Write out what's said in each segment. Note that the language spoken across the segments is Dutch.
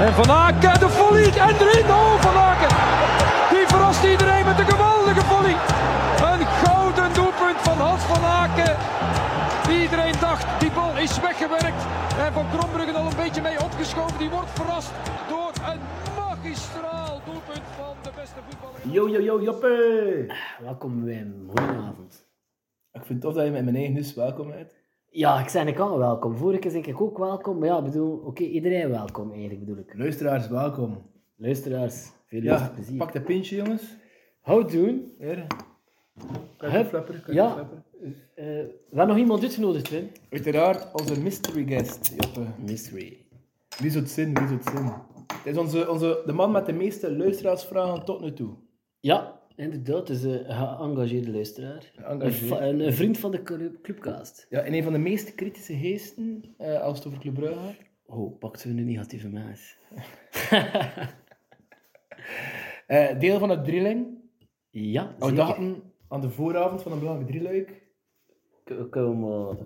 En Van Aken, de volley en erin. Oh, Van Aken. Die verrast iedereen met een geweldige volley. Een gouden doelpunt van Hans van Aken. Iedereen dacht, die bal is weggewerkt. En Van Krombruggen al een beetje mee opgeschoven. Die wordt verrast door een magistraal doelpunt van de beste voetballer. Yo, yo, yo, Joppe! Welkom bij een goedenavond. Ik vind het tof dat je met mijn eigen dus welkom bent. Ja, ik zei ik al welkom. Vorige keer zei ik ook welkom. Maar ja, ik bedoel, oké, iedereen welkom eigenlijk bedoel ik. Luisteraars, welkom. Luisteraars, veel Ja, plezier. pak de pintje, jongens. Houd doen. Hier. Hup. Flapper, Ja. flapper. Eh, we hebben nog iemand uitgenodigd, Wim. Uiteraard onze mystery guest, Joppe. Mystery. Wie zou het zijn, wie zou het zijn? Het is onze, onze, de man met de meeste luisteraarsvragen tot nu toe. Ja, inderdaad. Is een geëngageerde luisteraar. Geëngageerd. Een, een, vriend van de club, Clubcast. Ja, en een van de meest kritische geesten eh, als het over Club Brugge gaat. Oh, pakt we een negatieve maas. Eh, deel van het drilling. Ja, We dachten aan de vooravond van een belangrijke drieluik. K- Kunnen we maar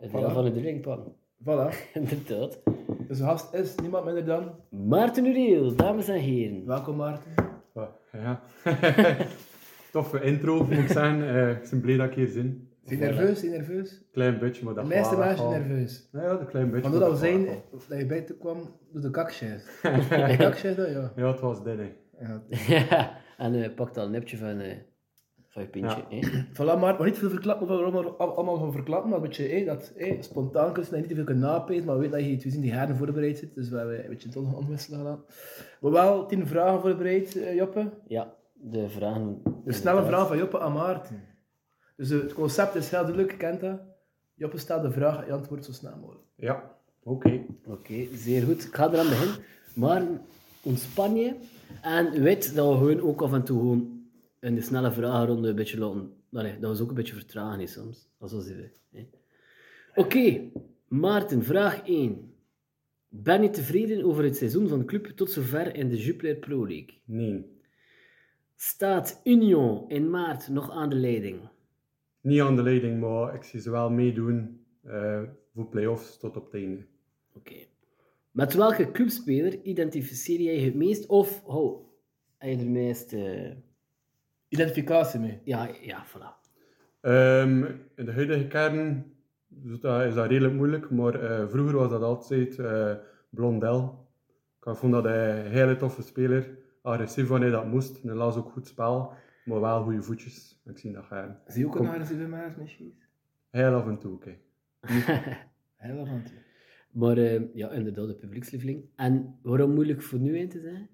eh, Voilà. van de ring pakken. Voilà. Inderdaad. Dus de gast is niemand minder dan... Maarten Uriel, dames en heren. Welkom Maarten. Ja. Toffe intro, moet ik zeggen. Eh, ik ben blij dat ik hier zin. Zijn je nerveus? Zijn nerveus? Klein beetje, maar dat De meeste mensen zijn nerveus. Ja, ja, een klein beetje. Want dat zijn gaat wel. dat je buiten kwam door de kakjes. De kakjes, dat ja. Ja, het was dit, hè. ja. Ja, en uh, pakt al een nepje van, eh van je pintje. Ja. hè. Voilà, maar, maar niet veel verklappen, we allemaal, allemaal gaan verklappen, maar een beetje hey, dat hey, spontaan kun je niet te veel napezen, maar we weten dat je twee zien die haren voorbereid zit, dus we hebben een beetje toch omwisselen gedaan. Maar wel tien vragen voorbereid, eh, Joppe. Ja, de vragen. De snelle vraag van Joppe aan Maarten. Dus eh, het concept is heel duidelijk, kent dat. Joppe stelt de vraag en je antwoordt zo snel mogelijk. Ja, oké. Oké, zeer goed. Ik ga eraan beginnen. Maar ontspan je. En weet dat we gewoon ook af en toe gewoon in de snelle vragenronde een beetje laten... Allee, dat ze ook een beetje vertragen soms. Dat is even. hè. Oké, Maarten, vraag 1. Ben je tevreden over het seizoen van de club tot zover in de Jupiler Pro League? Nee. Staat Union in maart nog aan de leiding? Niet aan de leiding, maar ik zie ze wel meedoen eh, voor play-offs tot op het einde. Oké. Met welke clubspeler identificeer jij je het meest? Of, oh, heb je er meest... Identificatie mee. Ja, ja, voilà. Ehm, in de huidige kern is dat, is dat redelijk moeilijk, maar eh, vroeger was dat altijd eh, Blondel. Ik vond dat hij een hele toffe speler, agressief wanneer dat moest, en las ook goed spel, maar wel goede voetjes. Ik zie dat graag. Zie je ook een agressieve mens misschien? Heel af en toe, oké. Heel af en toe. Maar eh, ja, inderdaad, de publiekslieveling. En waarom moeilijk voor nu in te zijn?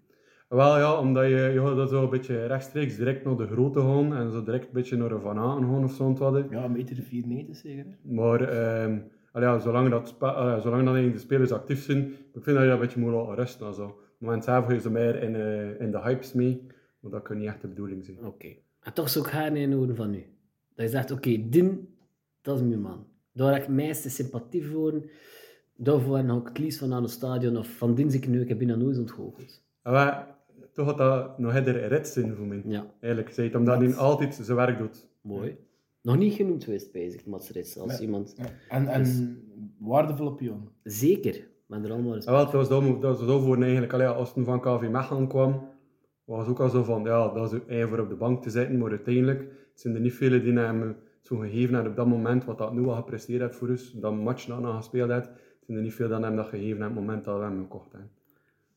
Wel ja, omdat je, je dat zo een beetje rechtstreeks direct naar de grote gaan en zo direct een beetje naar de Van Aken gaan of zo'n wat. Ja, een meter, vier meter zeker. Maar ja, zolang, dat zolang dat de spelers actief zijn, ik vind dat je dat een beetje moet laten rusten. en Zo. Op het moment zelf je ze meer in, eh, in de hypes mee, maar dat kan niet echt de bedoeling zijn. Oké. En toch zou ik haar in horen van u. Dat je zegt, oké, Din, dat is mijn man. Daar heb ik meeste sympathie voor. Daarvoor ga ik het liefst van aan het stadion. Of van Din zie ik nu, ik heb bijna nooit ontgoocheld. Wij, toch had dat nog eerder rit zijn voor mij. Ja, Eigenlijk, zei het, omdat hij altijd zijn werk doet. mooi. Nog niet genoemd geweest, bezig, Mats Rits, als Nee. iemand... Ja. En, en waardevolle pion. Zeker, maar er allemaal respect wel, het was dat, dat was voor eigenlijk, allee, als het van KV Mechelen kwam, was ook al zo van, ja, dat is één voor op de bank te zitten, maar uiteindelijk zijn er niet velen die hem zo gegeven hebben op dat moment, wat dat nu al gepresteerd heeft voor ons, dat match dat nog gespeeld heeft, zijn er niet veel dan hem dat gegeven hebben op het moment dat we hem gekocht hebben.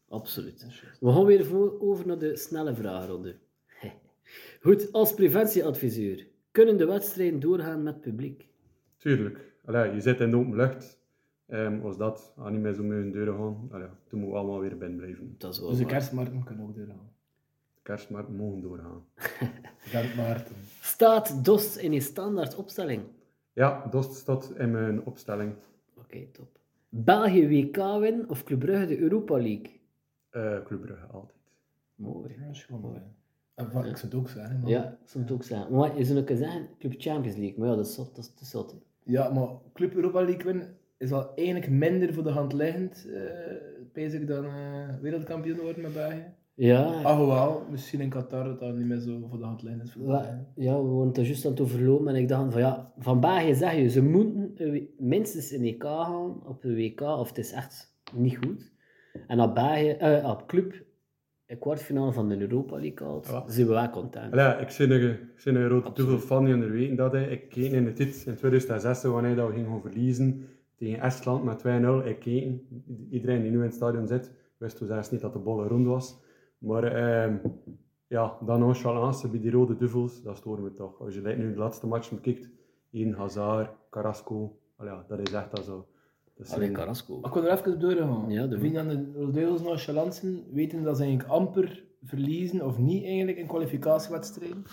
Absoluut. We gaan weer over naar de snelle vragenronde. Goed, als preventieadviseur, kunnen de wedstrijden doorgaan met publiek? Tuurlijk, allee, je zit in de open lucht, ehm, als dat aan niet meer zo met hun deuren gaan, allee, toen moeten we allemaal weer binnen blijven. Dat is wel Dus de waar. kerstmarkt kan ook doorgaan. De kerstmarkt mogen doorgaan. Dank Maarten. Staat DOST in een standaard opstelling? Ja, Dost staat in mijn opstelling. Oké, top. België WK win of Club Brugge de Europa League? Eh Club Brugge, altijd. Mooi. Ja, dat is gewoon mooi. En wat, ik zou het ook zeggen. Maar... Ja, dat zou het ook zijn. Maar je zou ook zeggen, Club Champions League. Maar ja, dat is zot, dat is te zot. hè. Ja, maar Club Europa League winnen is wel eigenlijk minder voor de hand liggend, uh, ik, dan eh, wereldkampioen worden met België. Ja, Alhoewel, misschien in Qatar dat dat niet meer zo voor de hand liggend is. Ja, we worden het juist aan het overlopen en ik dacht van ja, van België zeg je, ze moeten minstens een EK gaan op de WK, of het is echt niet goed. En op, België, eh, op club, een kwartfinale van de Europa League haalt, Ja. zijn we wel content. Ja, ik ben een, ik ben een rode duvel fan en er weten dat hij. Ik keek in de tit in 2016 wanneer dat we gingen verliezen tegen Estland met 2-0. Ik keek, iedereen die nu in het stadion zit, wist toen zelfs niet dat de bal rond was. Maar ehm, ja, dan nonchalance bij die rode duvels, dat stoort me toch. Als je nu de laatste match bekijkt, Eden Hazard, Carrasco, al ja, dat is echt dat zo. Alleen Carrasco. Ik kon er even op doorgaan. Ja, de vrienden aan de Rodeos nonchalanten weten dat ze eigenlijk amper verliezen of niet eigenlijk in kwalificatiewedstrijden.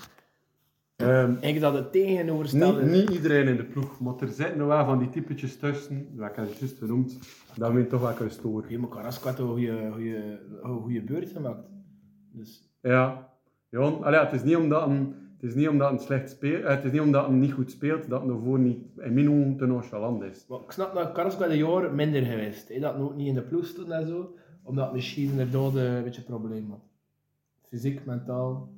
Ehm, Eigenlijk dat het tegenovergestelde... Niet, niet iedereen in de ploeg, maar er zitten nog wel van die typetjes tussen, dat ik het juist genoemd, dat we toch wel kunnen storen. Ja, maar Carrasco had een goede, goede, een goede beurt gemaakt. Dus Ja, ja, allee, het, is niet omdat een, is niet omdat een slecht speelt, het is niet omdat een niet goed speelt, dat een ervoor niet in mijn ogen te nonchalant is. maar ik snap dat Carrasco bij de jaar minder geweest. Hè, dat hij ook niet in de ploeg stond en zo. Omdat hij misschien inderdaad een beetje een probleem had. Fysiek, mentaal.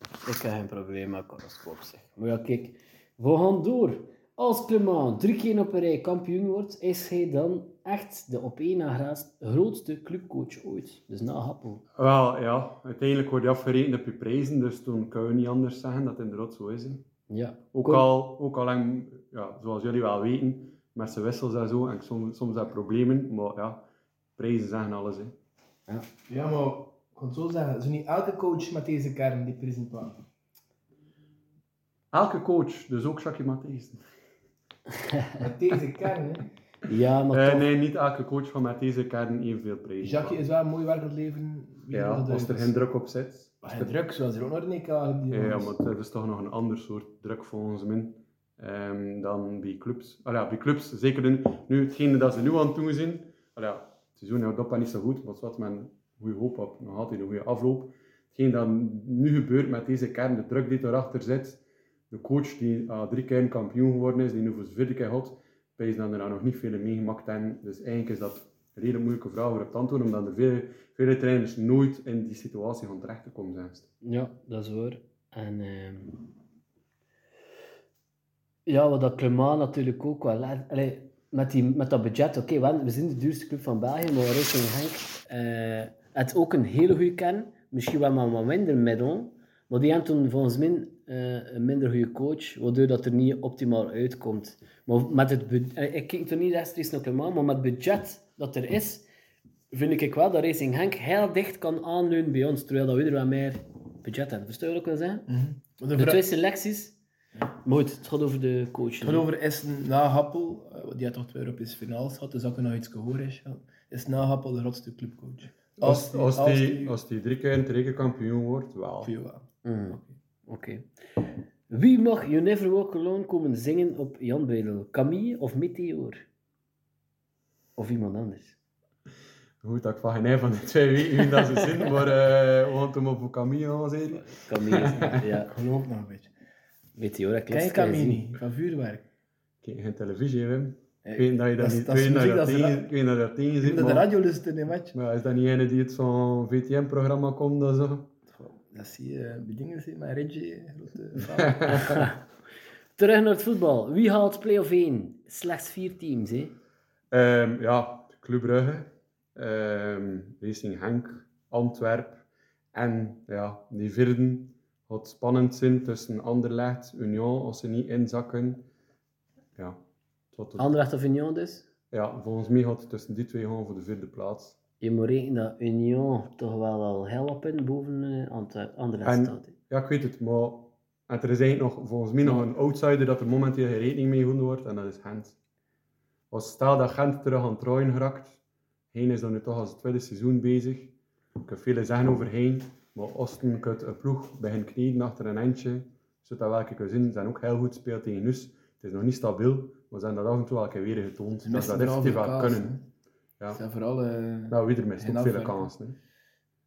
Ik heb geen probleem met Carrasco op zich. Maar ja, kijk, we gaan door. Als Clement drie keer op een rij kampioen wordt, is hij dan echt de op één na grootste clubcoach ooit. Dus na Happel. Wel, ja, uiteindelijk word je afgerekend op je prijzen, dus toen kun je niet anders zeggen dat het inderdaad zo is. hè. Ja. Ook al, ook al lang, ja, zoals jullie wel weten, met zijn wissels en zo, en soms, soms heb je problemen, maar ja, prijzen zeggen alles. Hè. Ja, maar ik kan het zo zeggen. Zo niet elke coach met deze kern die presentatie. Elke coach, dus ook Jacques Matthijs. Met deze kern, hè. Ja, maar Eh, toch. nee, niet elke coach van met deze kern evenveel prijzen. Jacques is wel een mooi werk aan het leven. Wie Ja, dat als er geen druk op zit. Maar geen druk, zoals er ook nog een EK die Ja, maar het is toch nog een ander soort druk volgens mij ehm, dan bij clubs. Al ja, bij clubs, zeker in, nu hetgene dat ze nu aan het doen zijn. Al ja, het seizoen houdt op en niet zo goed, maar wat men goede hoop op, nog altijd een goede afloop. Hetgeen dat nu gebeurt met deze kern, de druk die erachter zit, de coach die ah, drie keer kampioen geworden is, die nu voor de vierde keer had, wijs dat er daar nog niet veel in meegemaakt hebben. Dus eigenlijk is dat een hele moeilijke vraag voor op te antwoorden, omdat er vele, vele trainers nooit in die situatie gaan terecht te komen zijn. Ja, dat is waar. En ehm, ja, wat dat Clement natuurlijk ook wel. Allee, met, die, met dat budget, oké, we, zijn de duurste club van België, maar Racing Henk eh het ook een hele goede kern. Misschien wel maar wat minder middelen. Maar die hebben toen volgens mij eh, een minder goede coach, waardoor dat er niet optimaal uitkomt. Maar met het eh, ik kijk er niet rechtstreeks naar Clement, maar met het budget dat er is, vind ik wel dat Racing Henk heel dicht kan aanleunen bij ons, terwijl dat we er wat meer budget hebben. Versta je wat ik wil zeggen? Maar De De twee selecties. Maar goed, het gaat over de coach. Het gaat over Essen na Happel, eh, die had toch twee Europese finales gehad, dus dat ik nog iets gehoord is. Ja. Is na Happel de grootste clubcoach? Als, als, als die, die- als die drie keer in het kampioen wordt, wel. Jou wel. Mm, Oké. Wie mag You Never Walk Alone komen zingen op Jan Bedel? Camille of Meteor? Of iemand anders? Goed, dat ik van geen een van de twee weet wie dat ze zijn, maar eh, we gaan het hem op Camille gaan zeggen. Camille, is- ja. Ik geloof nog een beetje. Meteor, ik Ken je les Camille niet? Van vuurwerk. Kijk, geen televisie, Wim. Eh, Ik weet dat je dat dat niet dat ik weet dat je dat dat tegen- dat dat zit, dat de radio luistert in een match. maar is dat niet ene die het zo'n VTM-programma komt of zo? Dat zie je bij dingen zitten met Reggie, grote fan. Terug naar het voetbal. Wie haalt play-off 1? Slechts vier teams, hè? Ehm, ja, Club Brugge, ehm, Racing Henk, Antwerp en ja, die vierde gaat spannend zijn tussen Anderlecht, Union, als ze niet inzakken. Ja, het- Anderlecht of Union dus? ja, volgens mij gaat het tussen die twee gaan voor de vierde plaats. Je moet rekenen dat Union toch wel al in boven uh, Anderlecht En- staat. hè. Ja, ik weet het, maar en er is eigenlijk nog, volgens mij nog een outsider dat er momenteel geen rekening mee gehouden wordt, en dat is Gent. Als stel dat Gent terug aan het draaien geraakt, Heen is dan nu toch als het tweede seizoen bezig. Ik kan veel zeggen over Heen, maar Osten kunt een ploeg begin kneden achter een eindje, zodat dat welke kunnen zien, ze zijn ook heel goed speelt tegen Nus. Het is nog niet stabiel, maar ze hebben dat af en toe wel weer getoond. Ze Dat veel wel kunnen. Ja. Ze zijn vooral... eh, Nou, wie er mist Geen ook veel kansen.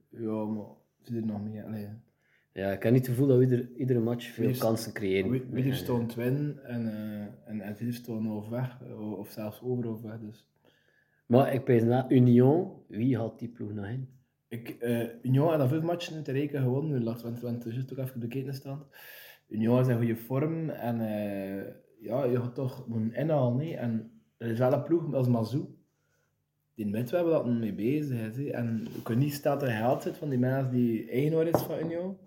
Ja, maar ze er nog meer. Allee, Ja, ik heb niet het gevoel dat we ieder, iedere match veel kansen creëren. wie- wie er stond winnen en, eh en, en wie stond of weg, eh, of zelfs over of weg. Dus. Maar ik pees na Union, wie had die ploeg nog in? Ik, eh Union had al vijf matchen te reken gewonnen, nu laat want want het is ook even bekeken stand. Union is in goede vorm en eh, ja, je gaat toch moeten inhalen. Nee? En er is wel een ploeg als Mazou. Die weten wel dat er mee bezig is. En kunt niet staan dat er geld van die mensen die eigenaar is van Union.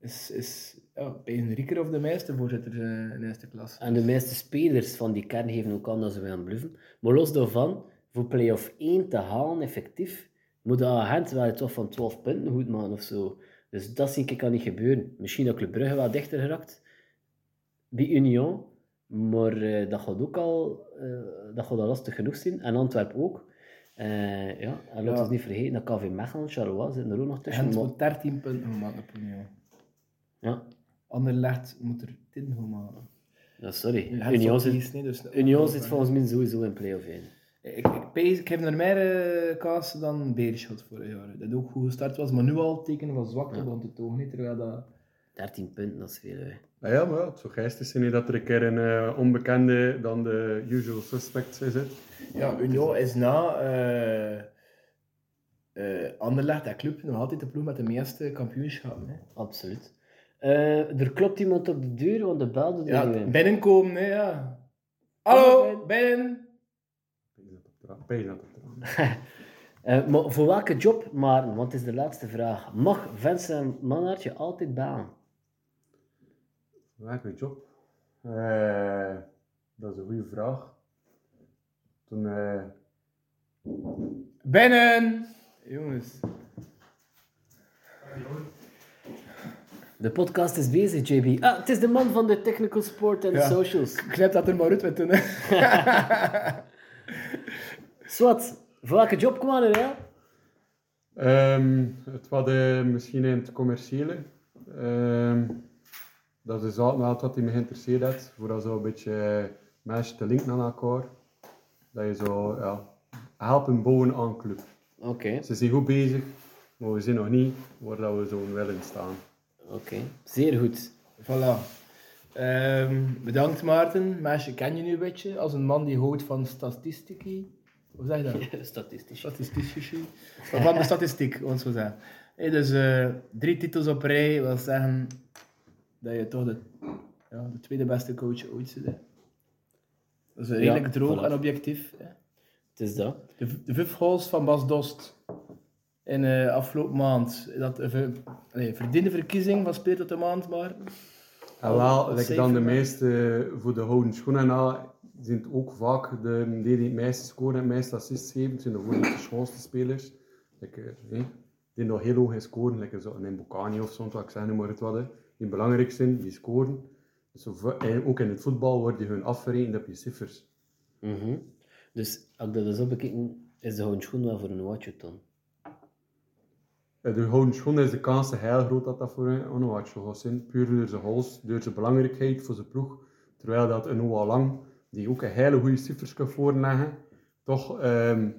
Is, is ja, een Rieker of de meeste voorzitter eh, in eerste klas. En de meeste spelers van die kern geven ook aan dat ze gaan bluffen. Maar los daarvan, voor play-off 1 te halen effectief, moet de agent wel toch van 12 punten goed maken of zo. Dus dat zie ik kan niet gebeuren. Misschien dat Club Brugge wel dichter geraakt bij Union, maar eh, dat gaat ook al, eh, dat gaat al lastig genoeg zijn. En Antwerpen ook. Eh, ja, en Ja. we niet vergeten dat KV Mechelen, Charleroi zitten er ook nog tussen. Gent moet 13 punten maken op Union. ja, Anderlecht moet er 10 gaan maken. ja, sorry. Union zit, hè, dus- Union zit volgens mij sowieso in play-off 1. Ik, ik, pees- ik heb er meer uh, kaas dan Beerschot vorig jaar. Dat ook goed gestart was, maar nu al tekenen van zwakte Ja. begon te tonen. hè, Terwijl dat... 13 punten, dat is veel. Hè. Nou ja, maar ja, het zou geestig zijn hè, dat er een keer een eh, onbekende dan de usual suspects is. Hè. Ja, Union is na eh eh Anderlecht, dat club, nog altijd de ploeg met de meeste kampioenschappen. Hè. Absoluut. Eh, er klopt iemand op de deur, want de bel doet er Ja, binnenkomen, hè, ja. Hallo, binnen. Eraan. Eh, maar voor welke job, Maarten? Want het is de laatste vraag. Mag Vincent Mannaert je altijd baan? Welke job? Eh, dat is een goede vraag. Toen, eh, Binnen! Jongens. De podcast is bezig, JB. Ah, het is de man van de technical support en de Ja. socials. Knip dat er maar uit met toen. Swat, voor welke job kwam er, hè? Ehm, het was eh, misschien in het commerciële. Ehm, dat is altijd wat hij me geïnteresseerd heeft. Voor dat zo een beetje mensen te linken aan elkaar. Dat je zo ja, helpen bouwen aan een club. Oké, Ze zijn goed bezig, maar we zijn nog niet waar dat we zo willen staan. oké. Zeer goed. Voilà. Ehm, bedankt Maarten. Meisje ken je nu een beetje als een man die houdt van statistici. Hoe zeg je dat? Statistisch. Statistici. Of van de statistiek, het zo zeggen. Hey, dus eh, drie titels op rij wil zeggen dat je toch de, ja, de tweede beste coach ooit zit. hè. Dat is redelijk droog voilà. en objectief. Hè. Het is dat. De, de vijf goals van Bas Dost in eh afgelopen maand. Dat nee, verdiende verkiezing van speler tot de maand, maar En Al- wel, safe dan de meeste voor de houden schoenen na, zijn het ook vaak de die die het meeste scoren en het meeste assists geven. Het zijn de de schoonste spelers. Like, die nog heel hoog in scoren, like zo een Mbokani of zo, wat ik zeg, noem maar het wat. hè. Die belangrijk zijn, die scoren. Dus zo, ook in het voetbal wordt je hun afgerekend op je cijfers. Mhm. Dus als ik dat eens opbekeken, is de houden schoen wel voor een watje dan. Eh, De houden schoenen is de kans heel groot dat dat voor een Onuachu gaat zijn. Puur door zijn goals, door zijn belangrijkheid voor zijn ploeg. Terwijl dat een Noah Lang, die ook een hele goede cijfers kan voorleggen, toch ehm,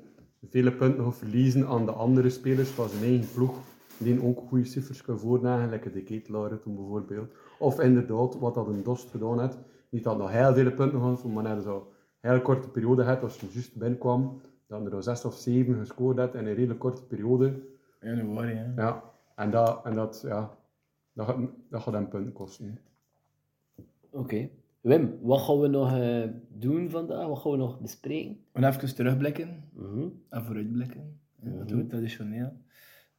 vele punten gaat verliezen aan de andere spelers van zijn eigen ploeg. Die ook goede cijfers kan voorleggen, lekker de Ketelaar toen bijvoorbeeld. Of inderdaad, wat dat een Dost gedaan heeft. Niet dat nog heel veel punten gehad, maar net zo een hele korte periode had, als hij juist binnenkwam, dat er al zes of zeven gescoord had in een redelijk korte periode. ja, dat waar, ja. Ja, en dat, en dat, ja, dat, gaat, dat gaat hem punten kosten. Oké. Wim, wat gaan we nog eh, doen vandaag? Wat gaan we nog bespreken? We gaan even terugblikken Mhm. en vooruitblikken. Ja, Dat Mhm. doen we traditioneel.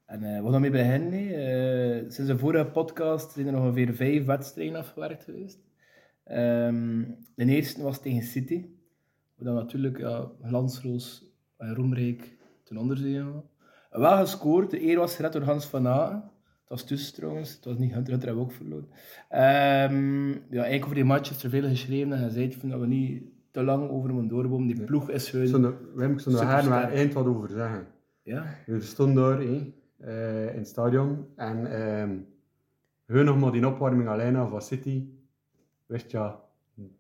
En eh, we gaan mee beginnen. hè. Eh, sinds de vorige podcast zijn er nog ongeveer vijf wedstrijden afgewerkt geweest. Ehm, de eerste was tegen City. We dan natuurlijk ja, glansroos en roemrijk ten onder zijn. Wel gescoord. De eer was gered door Hans van Aken. Het was tussen trouwens. Het was niet Hunter. Hunter hebben we ook verloren. Ehm, ja, eigenlijk over die match is er veel geschreven en gezegd. Dat we niet te lang over hem doorbomen. Die ploeg is hun... Wim, ik zou er eind wat over zeggen. Ja, We stonden daar hé, eh, in het stadion en hun nog maar die opwarming alleen al van City, wist ja,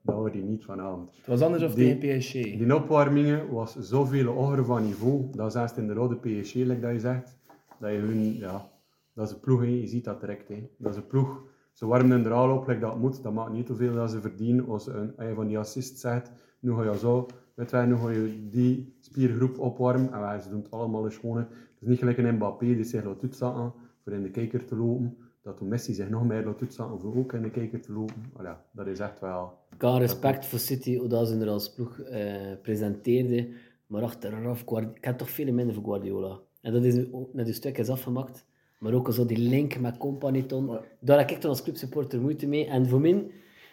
dat we die niet vanavond. het was anders of Die- tegen PSG. Die opwarmingen was zoveel hoger van niveau, dat zelfs in de rode PSG, like dat je zegt, dat je hun, ja, dat is een ploeg, hè, je ziet dat direct. Hè. Dat is een ploeg, ze warmen er al op, like dat moet, dat maakt niet zoveel dat ze verdienen. Als een, een van die assists zegt, nu ga je zo, weet je, nu ga je die spiergroep opwarmen, en wij, ze doen het allemaal eens hè. Het is niet gelijk een Mbappé die zich laat uitzakken voor in de kijker te lopen, dat toen Messi zich nog meer laat uitzakken voor ook in de kijker te lopen. Voilà, dat is echt wel... Ik had respect voor City, hoe ze er als ploeg eh presenteerde. Maar achteraf, Guardi- ik toch veel minder voor Guardiola. En dat is net een stuk is afgemaakt. Maar ook al zo die link met Companiton. Ja. Daar heb ik dan als clubsupporter moeite mee. En voor mij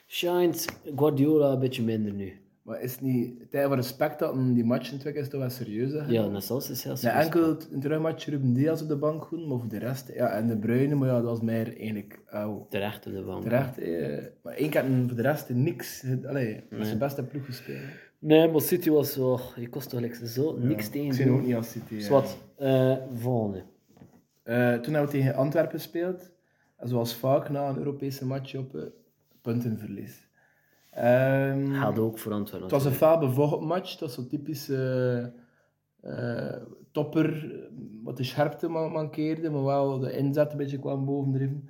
shines Guardiola een beetje minder nu. Maar is het niet tijd van respect dat die matchen twee is toch wel serieus? hè? Ja, net zoals is heel Ja, serieus. enkel een terugmatch Ruben Diaz op de bank goed, maar voor de rest, ja, en de Bruyne, maar ja, dat was meer eigenlijk oh, Terecht op de bank. terecht. Eh, maar één keer voor de rest niks. Allee, dat is de beste ploeg gespeeld. Nee, maar City was zo... Je kost toch like, zo niks Ja, tegen. Ik zie ook niet als City. ja. Zwat. Eh volgende. Eh, toen hebben we tegen Antwerpen gespeeld. En zoals vaak na een Europese match op eh, puntenverlies. Ehm, Gaat ook voor Antwerpen. het was een faal bevochten match. Het was zo'n typische eh, topper, wat de scherpte man- mankeerde, maar wel de inzet een beetje kwam bovendrijven.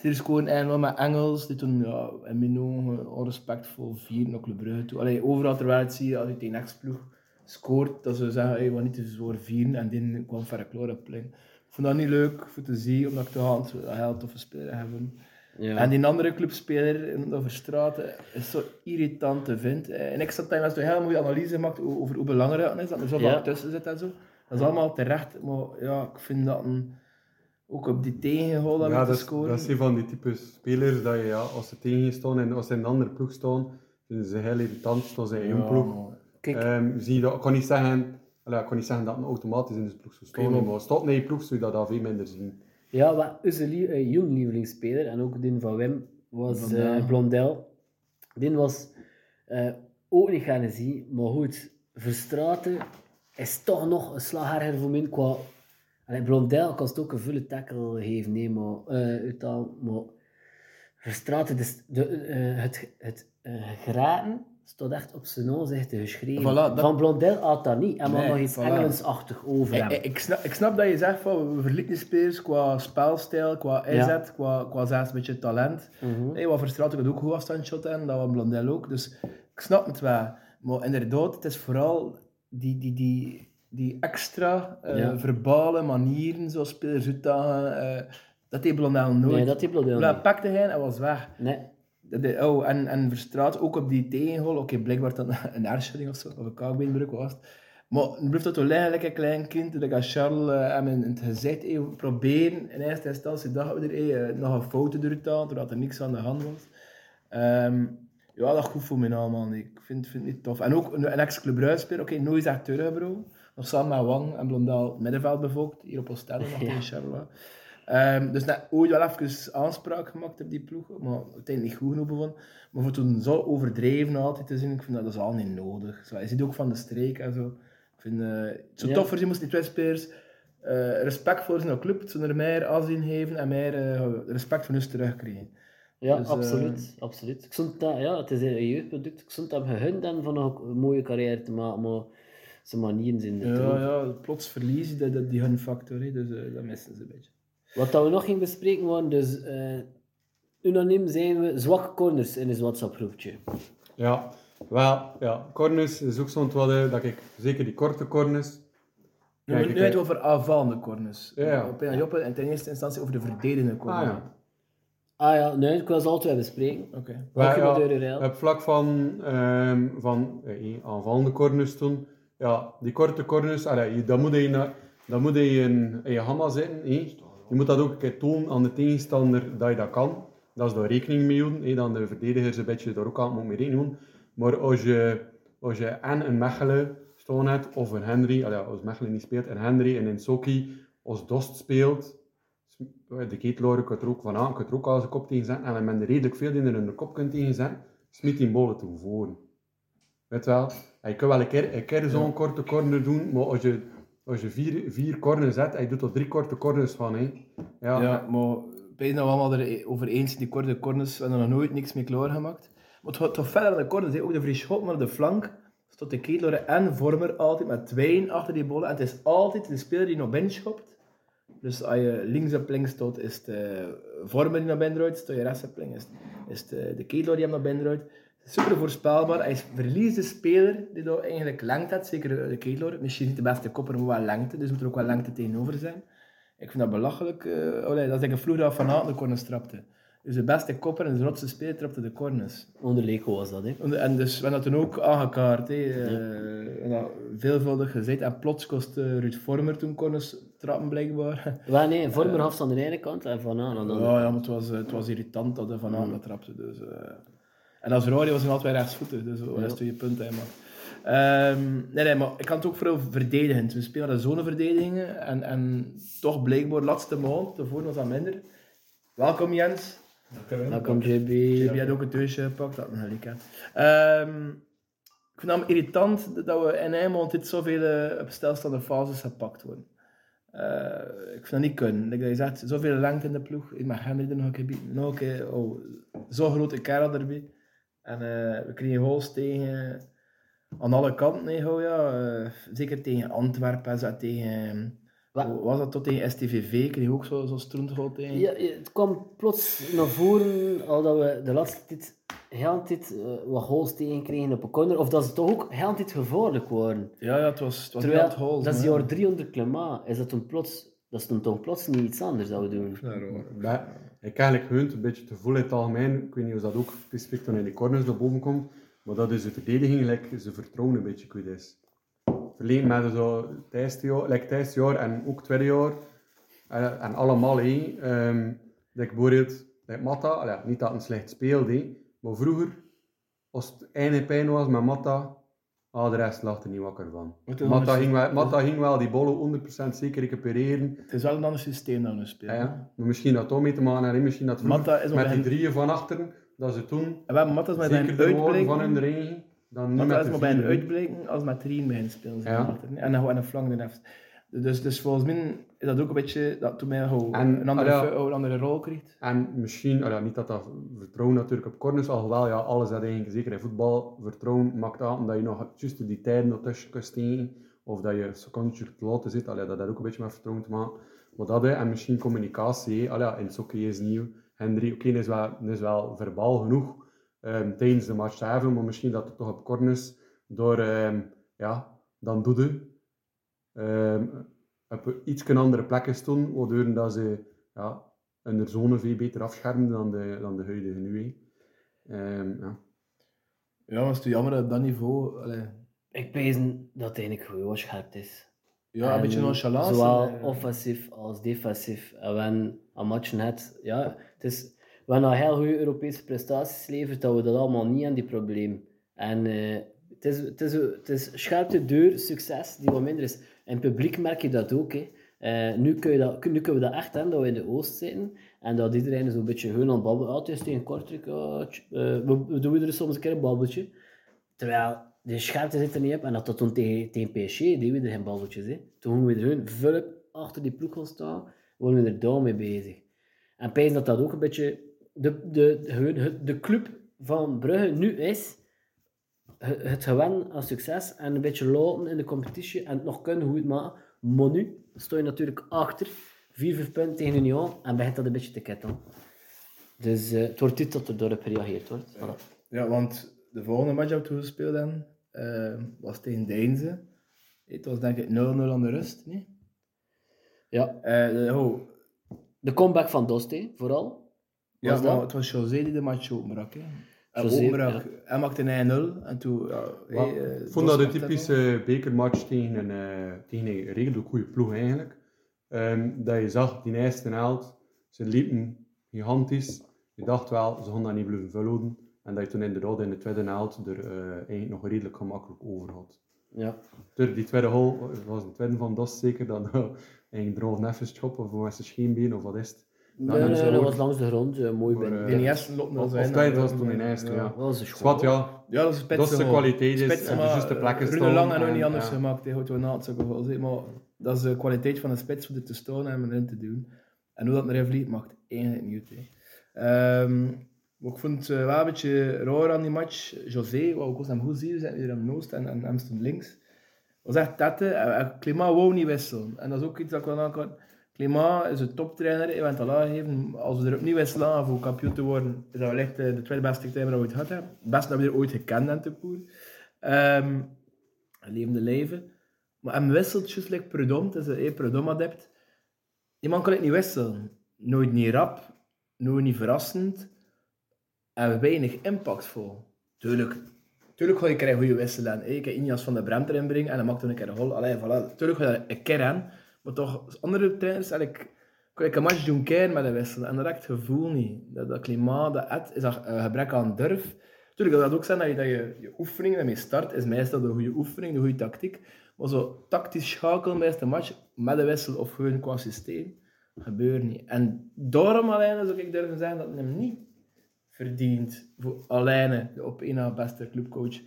Hier scoren eigenlijk wel met Engels, die toen ja, in mijn ogen onrespectvol vier naar Club Brugge toe. Allee, overal terwijl het zie je, als je tegen ex-ploeg scoort, dat ze zeggen, hey, we gaan niet te zwaar vieren, en die kwam verre op plein. Ik vond dat niet leuk voor te zien, omdat ik toch een heel toffe speler hebben. Ja. En die andere clubspeler over straten is zo irritant te vinden. En ik zat daar met een hele mooie analyse gemaakt o- over hoe belangrijk het is dat er zo Ja. tussen zit en zo. Dat is allemaal terecht, maar ja, ik vind dat een, ook op die tegengoal dat Ja, te is, scoren. dat is een van die type spelers dat je, ja, als ze tegen je staan en als ze in een andere ploeg staan, vinden ze heel irritant, staan ze in hun Ja, ploeg. Kijk, Ehm, zie je dat, ik kan niet zeggen, allee, ik kan niet zeggen dat een automatisch in de ploeg zou staan, maar- maar staat in je ploeg zul je dat al veel minder zien. Ja, wat onze lie- eh, jong lievelingsspeler, en ook die van Wim, was Blondel. eh Blondel. Die was eh, ook niet gaan zien, maar goed, Verstraten is toch nog een slag erger voor mij qua... Allee, Blondel kan het ook een volle tackle geven, nee, maar, eh uithaal, maar Verstraten, dus de, eh, het, het eh, geraten staat echt op zijn aanzichten geschreven. Voilà, dat- Van Blondel had dat niet, en maar Nee, nog iets voilà. Engelsachtig over hem. Ik, snap, ik snap dat je zegt van we verlieten spelers qua spelstijl, qua inzet, qua, qua zelfs een beetje talent. Mhm. Hey, wat voor straat ik ook goed afstandshot en dat was Blondel ook. Dus ik snap het wel. Maar inderdaad, het is vooral die, die, die, die extra eh, Ja. verbale manieren, zoals spelers uitdagen, eh dat deed Blondel nooit. Nee, dat die Blondel Blondel niet. pakte hij en was weg. Nee. Oh, en, en Verstraat ook op die tegengoal. Oké, blijkbaar dan een hersenschudding of zo, of een kaakbeenbreuk was het. Maar het blijft dat toch eigenlijk een klein kind, dat als Charles eh, hem in het gezicht proberen, in eerste instantie dachten we er eh, nog een foto eruit halen, doordat er niks aan de hand was. Ehm, ja, dat is goed voor mij allemaal. Ik vind, vind het niet tof. En ook een, een ex-club oké, nooit is echt bro. Nog samen met Wang en Blondal het middenveld bevolkt, hier op Oostende, nog tegen Charleroi. Ehm, dus net ooit wel even aanspraak gemaakt op die ploeg, maar uiteindelijk niet goed genoeg bevonden. Maar voor toen zo overdreven altijd te zien, ik vind dat, dat is al niet nodig. Zo, je ziet ook van de streek en zo. Ik vind eh, het zo Ja. toffer zijn moesten die twee spelers eh, respect voor zijn club, zonder meer aanzien geven en meer eh, respect van ons terugkrijgen. Ja, Dus, absoluut, absoluut. Ik stond dat, ja, het is een jeugdproduct. Ik stond hem gegund en van een mooie carrière te maken, maar zijn manieren zijn er Ja, ja, plots verliezen, dat, dat, die hun factor, hè, dus dat missen ze een beetje. Wat dat we nog gingen bespreken waren, dus eh, unaniem zijn we zwakke corners in het WhatsApp-groepje. Ja, wel, ja, corners is ook zo'n wat, eh, dat ik, zeker die korte corners, Nu, hebben we over aanvallende corners. Ja, ja. Op een Joppe en ten eerste instantie over de verdedigende corner. ah ja. Ah ja, nee, ik wil ze altijd bespreken. Oké. Je Ja? Op vlak van, ehm, van eh, aanvallende corners toen, ja, die korte corners, allee, je- dat moet je, dat moet je in, in je hamma zitten. hè. Je moet dat ook een keer tonen aan de tegenstander dat je dat kan. Dat is daar rekening mee houden, hè, dan de verdedigers een beetje daar ook aan moeten mee rekening houden. Maar als je, als je en een Mechelen staan hebt, of een Henry, als Mechelen niet speelt, en Henry en een Soki als Dost speelt, de ketelaar kan er ook van aan, kan er ook al zijn kop tegen zetten. En men er redelijk veel die er in de kop kunt tegen zetten, smit die bollen te voren. Weet wel, je kan wel een keer, een keer zo'n korte corner doen, maar als je, als je vier, vier corners zet, en je doet er drie korte corners van, hè. Ja, Ja, maar dat we allemaal erover eens die korte corners, we hebben er nog nooit niks mee klaargemaakt. Maar het gaat toch verder dan de corners, hè. ook de vrije schot, maar op de flank staat de ketelaar en Vormer altijd met tweeën achter die bollen. En het is altijd de speler die nog binnen schopt. Dus als je links op links staat, is de Vormer die naar binnen draait. Sta je rechts op links, is, is het de, de die hem naar binnen draait. Super voorspelbaar. Hij is verliest de speler die daar eigenlijk lengte heeft, zeker de ketelaar. Misschien niet de beste kopper, maar wel lengte, dus moet er ook wel lengte tegenover zijn. Ik vind dat belachelijk. eh dat is een vloer dat Van Aert de corners trapte. Dus de beste kopper en de rotste speler trapte de corners. Onder Leco was dat, hè. En- En dus we hebben dat toen ook aangekaart. Hè. en dat veelvuldig gezegd. En plots kost eh, Ruud Vormer toen corners trappen, blijkbaar. Wel nee, Vormer gaf ze aan de ene kant en Van Aan aan de andere. Ja, ja, maar het was, het was irritant dat hij Van aan dat trapte. Dus. En als Rory was hij altijd rechtsvoetig, dus dat is twee punten. Ehm, nee, nee, maar ik kan het ook vooral verdedigend. We spelen de zoneverdedigingen en, en toch blijkbaar laatste maand, tevoren was dat minder. Welkom Jens. Dan komt JB. Je had ook een teusje gepakt, dat gelijk. Ehm, ik vind het irritant dat we in een maand dit zoveel eh, op stilstaande fases gepakt worden. Eh, ik vind dat niet kunnen. Like dat je zegt, zoveel lengte in de ploeg. Ik mag Henry er nog een keer bieden. Nog een keer, oh, zo'n grote kerel erbij. En eh, we kregen goals tegen aan alle kanten. hè, oh ja. Eh, zeker tegen Antwerpen en zo, tegen... Wat? was dat tot tegen STVV? Kreeg ook zo'n zo stroentgoal tegen. Ja, ja, het kwam plots naar voren, al dat we de laatste tijd heel tijd eh, wat goals tegenkregen op een corner, of dat ze toch ook heel tijd gevaarlijk waren. Ja, ja, het was, het was Terwijl, goals, dat is jaar 300 Clement, is dat toen plots, dat is toen toch plots niet iets anders dat we doen. Maar ik eigenlijk hun een beetje te voelen in het algemeen. Ik weet niet of dat ook specifiek toen in de corners naar boven komt. Maar dat is de verdediging, like, ze vertrouwen een beetje kwijt is. Verleden met zo het eerste jaar, en ook het tweede jaar. En, en allemaal, hé. ehm like bijvoorbeeld, like Matta, niet dat hij slecht speelde, maar vroeger, als het einde pijn was met Matta, ah, de rest lag er niet wakker van. Matta anders- ging, wel, ging wel die bollen 100% zeker recupereren. Het is wel een ander systeem dan we spelen. Ja, ja. Maar misschien dat toch mee te maken heeft, misschien dat is met die een- drieën van achteren, dat ze toen En Matta is met een zeker van hun regen, dan niet met is maar bij een uitblinken als met drieën bij spelen. Ja. En dan gewoon de flank de. Dus, dus volgens mij is dat ook een beetje dat toen mij gewoon En, een, andere, ah, ja. een andere rol krijgt. En misschien, ah ja, niet dat dat vertrouwen natuurlijk op corners, alhoewel ja, alles dat eigenlijk, zeker in voetbal, vertrouwen maakt aan omdat je nog juist die tijden nog tussen kunt steken, of dat je secondje te laten zit, allee, dat heeft ook een beetje met vertrouwen te maken. Maar dat, en misschien communicatie. Allee, in het is nieuw. Hendry, oké, is, wel, is wel verbaal genoeg ehm, tijdens de match zelf, maar misschien dat het toch op corners door, ehm, ja, dan doe je ehm, op iets andere plekken stonden, waardoor dat ze ja, hun zone veel beter afschermden dan de, dan de huidige nu. Ehm, ja. Ja, maar het jammer dat op dat niveau... allee, Ik pezen dat het eigenlijk gewoon scherp is. ja, een En beetje nonchalant. Zowel offensief als defensief. En een matchen het, ja, het is, wanneer een heel goede Europese prestaties levert, dat we dat allemaal niet aan die probleem. En eh, het, is, het, is, het is scherpte deur, succes, die wat minder is. In publiek merk je dat ook. Hè. Eh, nu, kun je dat, kunnen we dat echt hebben, dat we in de Oost zitten. En dat iedereen zo'n beetje hun aan het babbelen. Ah, het is tegen Kortrijk. ah, eh, we, doen er soms een keer een babbeltje. Terwijl de scherpte zit er niet op. En dat tot toen tegen, tegen PSG deden we er geen babbeltjes. Hè. Toen we er hun vulp achter die ploeg gaan staan. waren we er daar mee bezig. En pijs dat dat ook een beetje de, de, het- de club van Brugge nu is. Het het gewen aan succes en een beetje laten in de competitie en het nog kunnen goed maken. Maar nu sta je natuurlijk achter. 4, 5 punten tegen Union en begint dat een beetje te ketten. Dus eh, het wordt tijd dat er door gereageerd wordt. Voilà. Ja, want de volgende match dat we gespeeld hebben, eh, was tegen Deinze. Het was denk ik 0-0 aan de rust, nee? Ja, Eh, de- oh, de comeback van Doste, vooral. ja, Was dat? maar het was José die de match openbrak. hè. En. Hij maakte een 1-0 en toen... Ja, Wel, hey, eh, ik vond dat een typische bekermatch tegen een, eh, tegen een redelijk goede ploeg eigenlijk. Ehm, dat je zag, die eerste helft, ze liepen gigantisch. Je dacht wel, ze gaan dat niet blijven vullen. En dat je toen inderdaad in de tweede helft er eh, eigenlijk nog redelijk gemakkelijk over had. Ja. Door die tweede goal, het was een tweede van Das zeker, dan uh, eigenlijk droog schop of met zijn scheenbeen of wat is het. Nee, nee, ze dat ook- was langs de grond, eh, mooi Maar, binnen. eh, Die eerste loopt nog zijn. of tweede was het toen in eerste, ja. dat was een Zwat, school. ja. Ja, dat is spits. Dat is de kwaliteit, is, Spits, en de juiste plekken Rune staan Lang en nog en, niet anders ja. gemaakt. Hij houdt wel na het zo Maar dat is de kwaliteit van een spits voor dit te staan en erin te doen. En hoe dat erin vliegt, maakt eigenlijk niet uit. Ehm, maar ik vond het eh, wel een beetje raar aan die match. José, wat ik was hem goed zie, we zitten hier aan Noost en, en hem stond links. was echt tette. En, en wou niet wisselen. En dat is ook iets dat ik wel aan kan. Clément is een toptrainer, hij het al. Als we er opnieuw wisselen om kampioen te worden, is dat wellicht eh, de tweede beste trainer dat we ooit gehad hebben. Het beste dat we er ooit gekend hebben, te koer. Ehm, een levende leven. Maar hem wisselt, juist like is een eh, Prudhomme-adept. Die man kan het niet wisselen. Nooit niet rap, nooit niet verrassend en weinig impactvol. Tuurlijk, Tuurlijk ga je een goede wissel aan. Ik heb Injas van de Bremt erin brengen en dan maakt dan een keer een goal. Allee, voilà. Tuurlijk ga je daar een keer aan. Maar toch, andere trainers, eigenlijk, een match doen keer met een wissel. En dat raakt het gevoel niet. Dat, klimaat, dat is dat een gebrek aan durf. Tuurlijk, dat ook zijn dat je, dat je, je oefeningen ermee start, is meestal de goede oefening, de goede tactiek. Maar zo tactisch schakelen bij de match, met een wissel of gewoon qua systeem, gebeurt niet. En daarom alleen zou ik durven zeggen dat hem niet verdient voor alleen de op één na beste clubcoach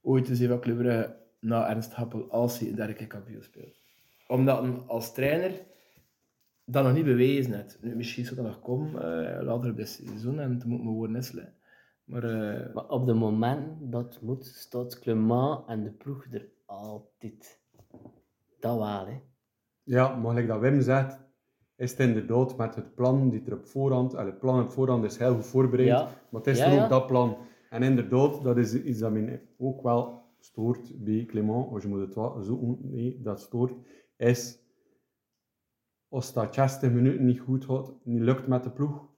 ooit te zien van Club na Ernst Happel als hij een derde kampioen speelt. Omdat hij als trainer dat nog niet bewezen heeft. Nu, misschien zou dat nog komen uh, later op dit seizoen en het moet me worden wisselen. Maar, uh, Maar op het moment dat het moet, staat Clement en de ploeg er altijd. Dat wel, hè. Ja, maar gelijk dat Wim zegt, is het inderdaad met het plan die er op voorhand, allee, het plan op voorhand is heel goed voorbereid, Ja. maar het is Ja, dan ja. ook dat plan. En inderdaad, dat is iets dat mij ook wel stoort bij Clement, als je moet het wel zo nee, dat stoort, is als dat 60 minuten niet goed gaat, niet lukt met de ploeg,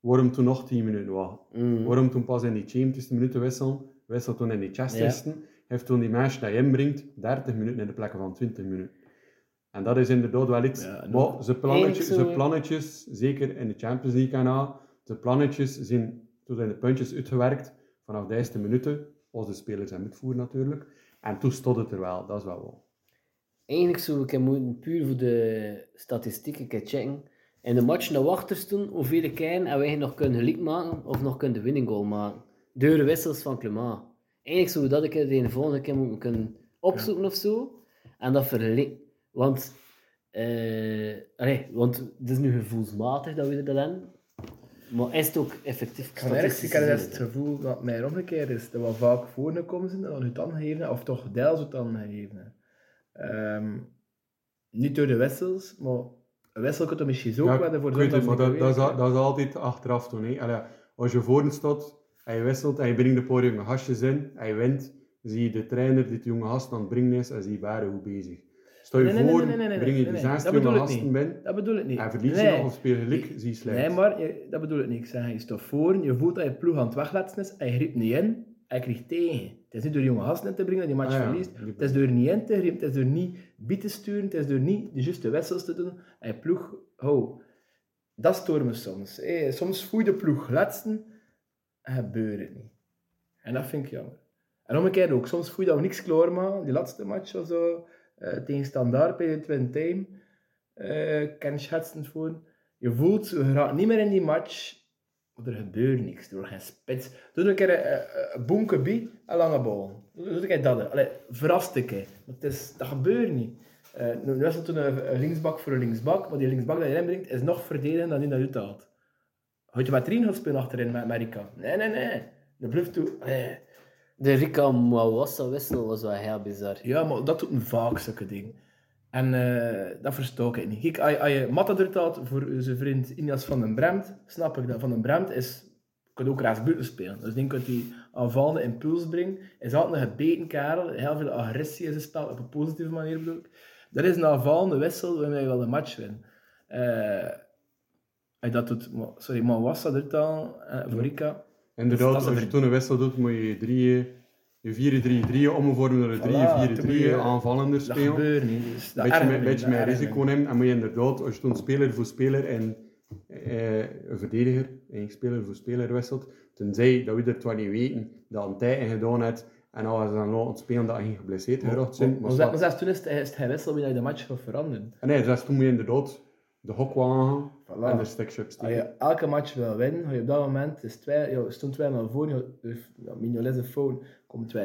waarom toen nog 10 minuten wachten? Mm. Waarom toen pas in die 70 minuten wisselen, wissel toen in die 60 heeft toen die match dat je inbrengt 30 minuten in de plek van 20 minuten. En dat is inderdaad wel iets. Ja, maar zijn plannetjes, zijn plannetjes, zeker in de Champions League en al, zijn plannetjes zijn toen zijn de puntjes uitgewerkt vanaf de eerste minuten, als de spelers hem uitvoeren natuurlijk. En toen stond het er wel, dat is wel wel. Eigenlijk zou ik hem moeten puur voor de statistieken checken. In de match naar wachter stonden, hoeveel keer en wij nog kunnen gelijk maken of nog kunnen de winning goal maken. Door de wissels van Clement. Eigenlijk zou we dat een keer de volgende keer moeten kunnen opzoeken of zo. En dat vergelijken. Want, allee, want het is nu gevoelsmatig dat we er dat hebben. Maar is het ook effectief Ik ergens, ik heb het gevoel dat mij omgekeerd is. Dat we vaak voorgekomen zijn en dan het aangeven, of toch deels het aangeven. Ehm niet door de wissels, maar een wissel kan er misschien zo Ja, weet zorgen het, dat dat, dat, is, altijd achteraf toen. Hè. Allee, als je voor staat en je wisselt en je brengt een paar jonge gastjes in en je wint, zie je de trainer die de jonge gasten aan het brengen is en zie je waren goed bezig. Stel je Nee, nee, nee, voor, nee, breng je nee, die nee, zes dat jonge gasten binnen Dat bedoel ik niet. en verlies je nog of speel gelijk, zie je slecht. Nee, maar je, dat bedoel ik niet. Ik zeg, je staat voor, je voelt dat je ploeg aan het weglaten is en je griep niet in je krijgt tegen. Het is niet door jonge gasten in te brengen dat die match Ah, ja. verliest. Het is door niet in te grijpen, het is door niet bied te sturen, het is door niet de juiste wissels te doen en je ploeg, oh, dat stoort me soms. Soms voel je de ploeg laatsten en gebeurt het niet. En dat vind ik jammer. En omgekeerd ook, soms voel je dat we niks klaarmaken, die laatste match of zo, eh, tegen Standaard bij de Twin Time, eh kan schetsen voor. Je voelt, je raakt niet meer in die match, er gebeurt niks. Er wordt geen spits. Doe een keer een, een, een boenke bij, een lange bal. Doe een keer dat. Allee, verrast een keer. Maar het is, dat gebeurt niet. Eh nu was het toen een, een linksbak voor een linksbak, maar die linksbak dat je inbrengt is nog verdedigend dan die dat uithaalt. Had je met Rien gaan spelen achterin met Amerika? Nee, nee, nee. De bluff toe. allee. De Rika Mwawassa wissel was wel heel bizar. Ja, maar dat doet een vaak, zulke dingen. En eh, dat versta ik niet. Kijk, als je, als je Matta eruit haalt voor zijn vriend Inias van den Bremt, snap ik dat. Van den Bremt is, kan ook rechtsbuiten spelen. Dus dan kunt hij aanvallende impuls brengen. Hij is altijd een gebeten kerel, heel veel agressie in zijn spel, op een positieve manier bedoel ik. Dat is een aanvallende wissel waarmee je wel een match wint. Eh, je dat doet, sorry, maar was dat eruit halen eh, voor Rika? Inderdaad, Dat als je toen een wissel doet, moet je je drieën, je 4-3-3 omvormen naar een 3-4-3 Voilà, aanvallender Dat spelen. gebeurt niet. Dus dat beetje met, me, beetje dat meer ergert me. risico nemen. En moet je inderdaad, als je toen speler voor speler en eh, een verdediger, en speler voor speler wisselt, tenzij dat we er toch niet weten dat een tijd in gedaan hebt en als ze dan laten spelen dat je geen geblesseerd geraakt zijn. Maar Maar zelfs toen is het, geen wissel dat je de match gaat veranderen. En nee, dus toen moet je inderdaad de hok wagen Voilà. en er stukje op Als je elke match wil winnen, ga je op dat moment, is twee, je stond 2-0 voor, je, ja, Mignolet is phone, komt 2-2.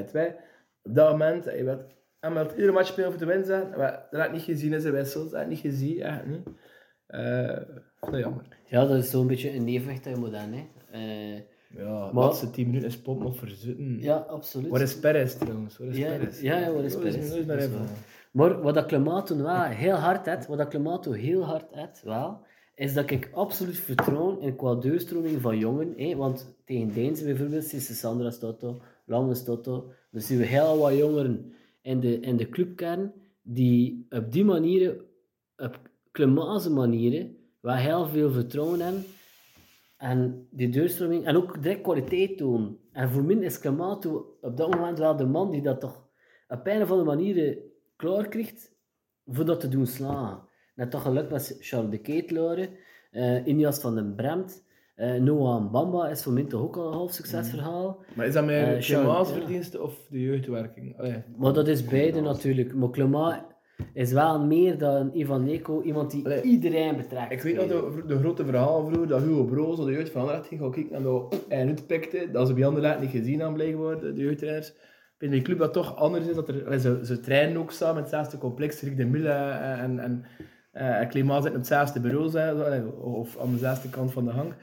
Op dat moment, je wilt, en wilt iedere match spelen voor te winnen zijn, maar dat ik niet gezien in zijn wissels, dat ik niet gezien, echt niet. Eh, dat is jammer. Ja, dat is zo'n beetje een evenwicht dat je moet hebben. Hè. Eh, Ja, de Maar- laatste 10 minuten is Pop nog verzutten. ja, absoluut. Waar is Perez trouwens? Waar is Ja, Perez? ja, ja, waar is Oh, Perez? is waar. Maar wat dat Climato wel heel hard had, wat dat Climato heel hard had, wel, is dat ik absoluut vertrouw in qua deurstroming van jongen. Hè? Want tegen Deense bijvoorbeeld, is Sandra Stotto, Lamme Stotto, dan zien we heel wat jongeren in de, in de clubkern die op die manieren, op Climaatse manieren, wel heel veel vertrouwen hebben. En die deurstroming, en ook direct kwaliteit tonen. En voor mij is Clamato op dat moment wel de man die dat toch op een of andere manier klaar krijgt voor dat te doen slagen. Net toch gelukt met Charles de Ketelaar, uh, Inias van den Bremt, uh, Noah Bamba is voor mij toch ook al een half succesverhaal. Maar is dat meer Eh, uh, ja. verdienste of de jeugdwerking? Maar dat is beide natuurlijk. Maar Clément is wel meer dan Ivan Neko, iemand die Allee, iedereen betrekt. Ik weet nog de, de grote verhaal vroeger dat Hugo Broos de jeugd van Anderlecht ging gaan kijken en dat en uitpikte. Dat ze bij Anderlecht niet gezien aan blijkbaar, de jeugdtrainers. Binnen die club dat toch anders is. Dat er, ze, ze trainen ook samen met hetzelfde complex. Rick de Mille en, en, uh, en Clément zitten op hetzelfde bureau, of aan dezelfde kant van de hang.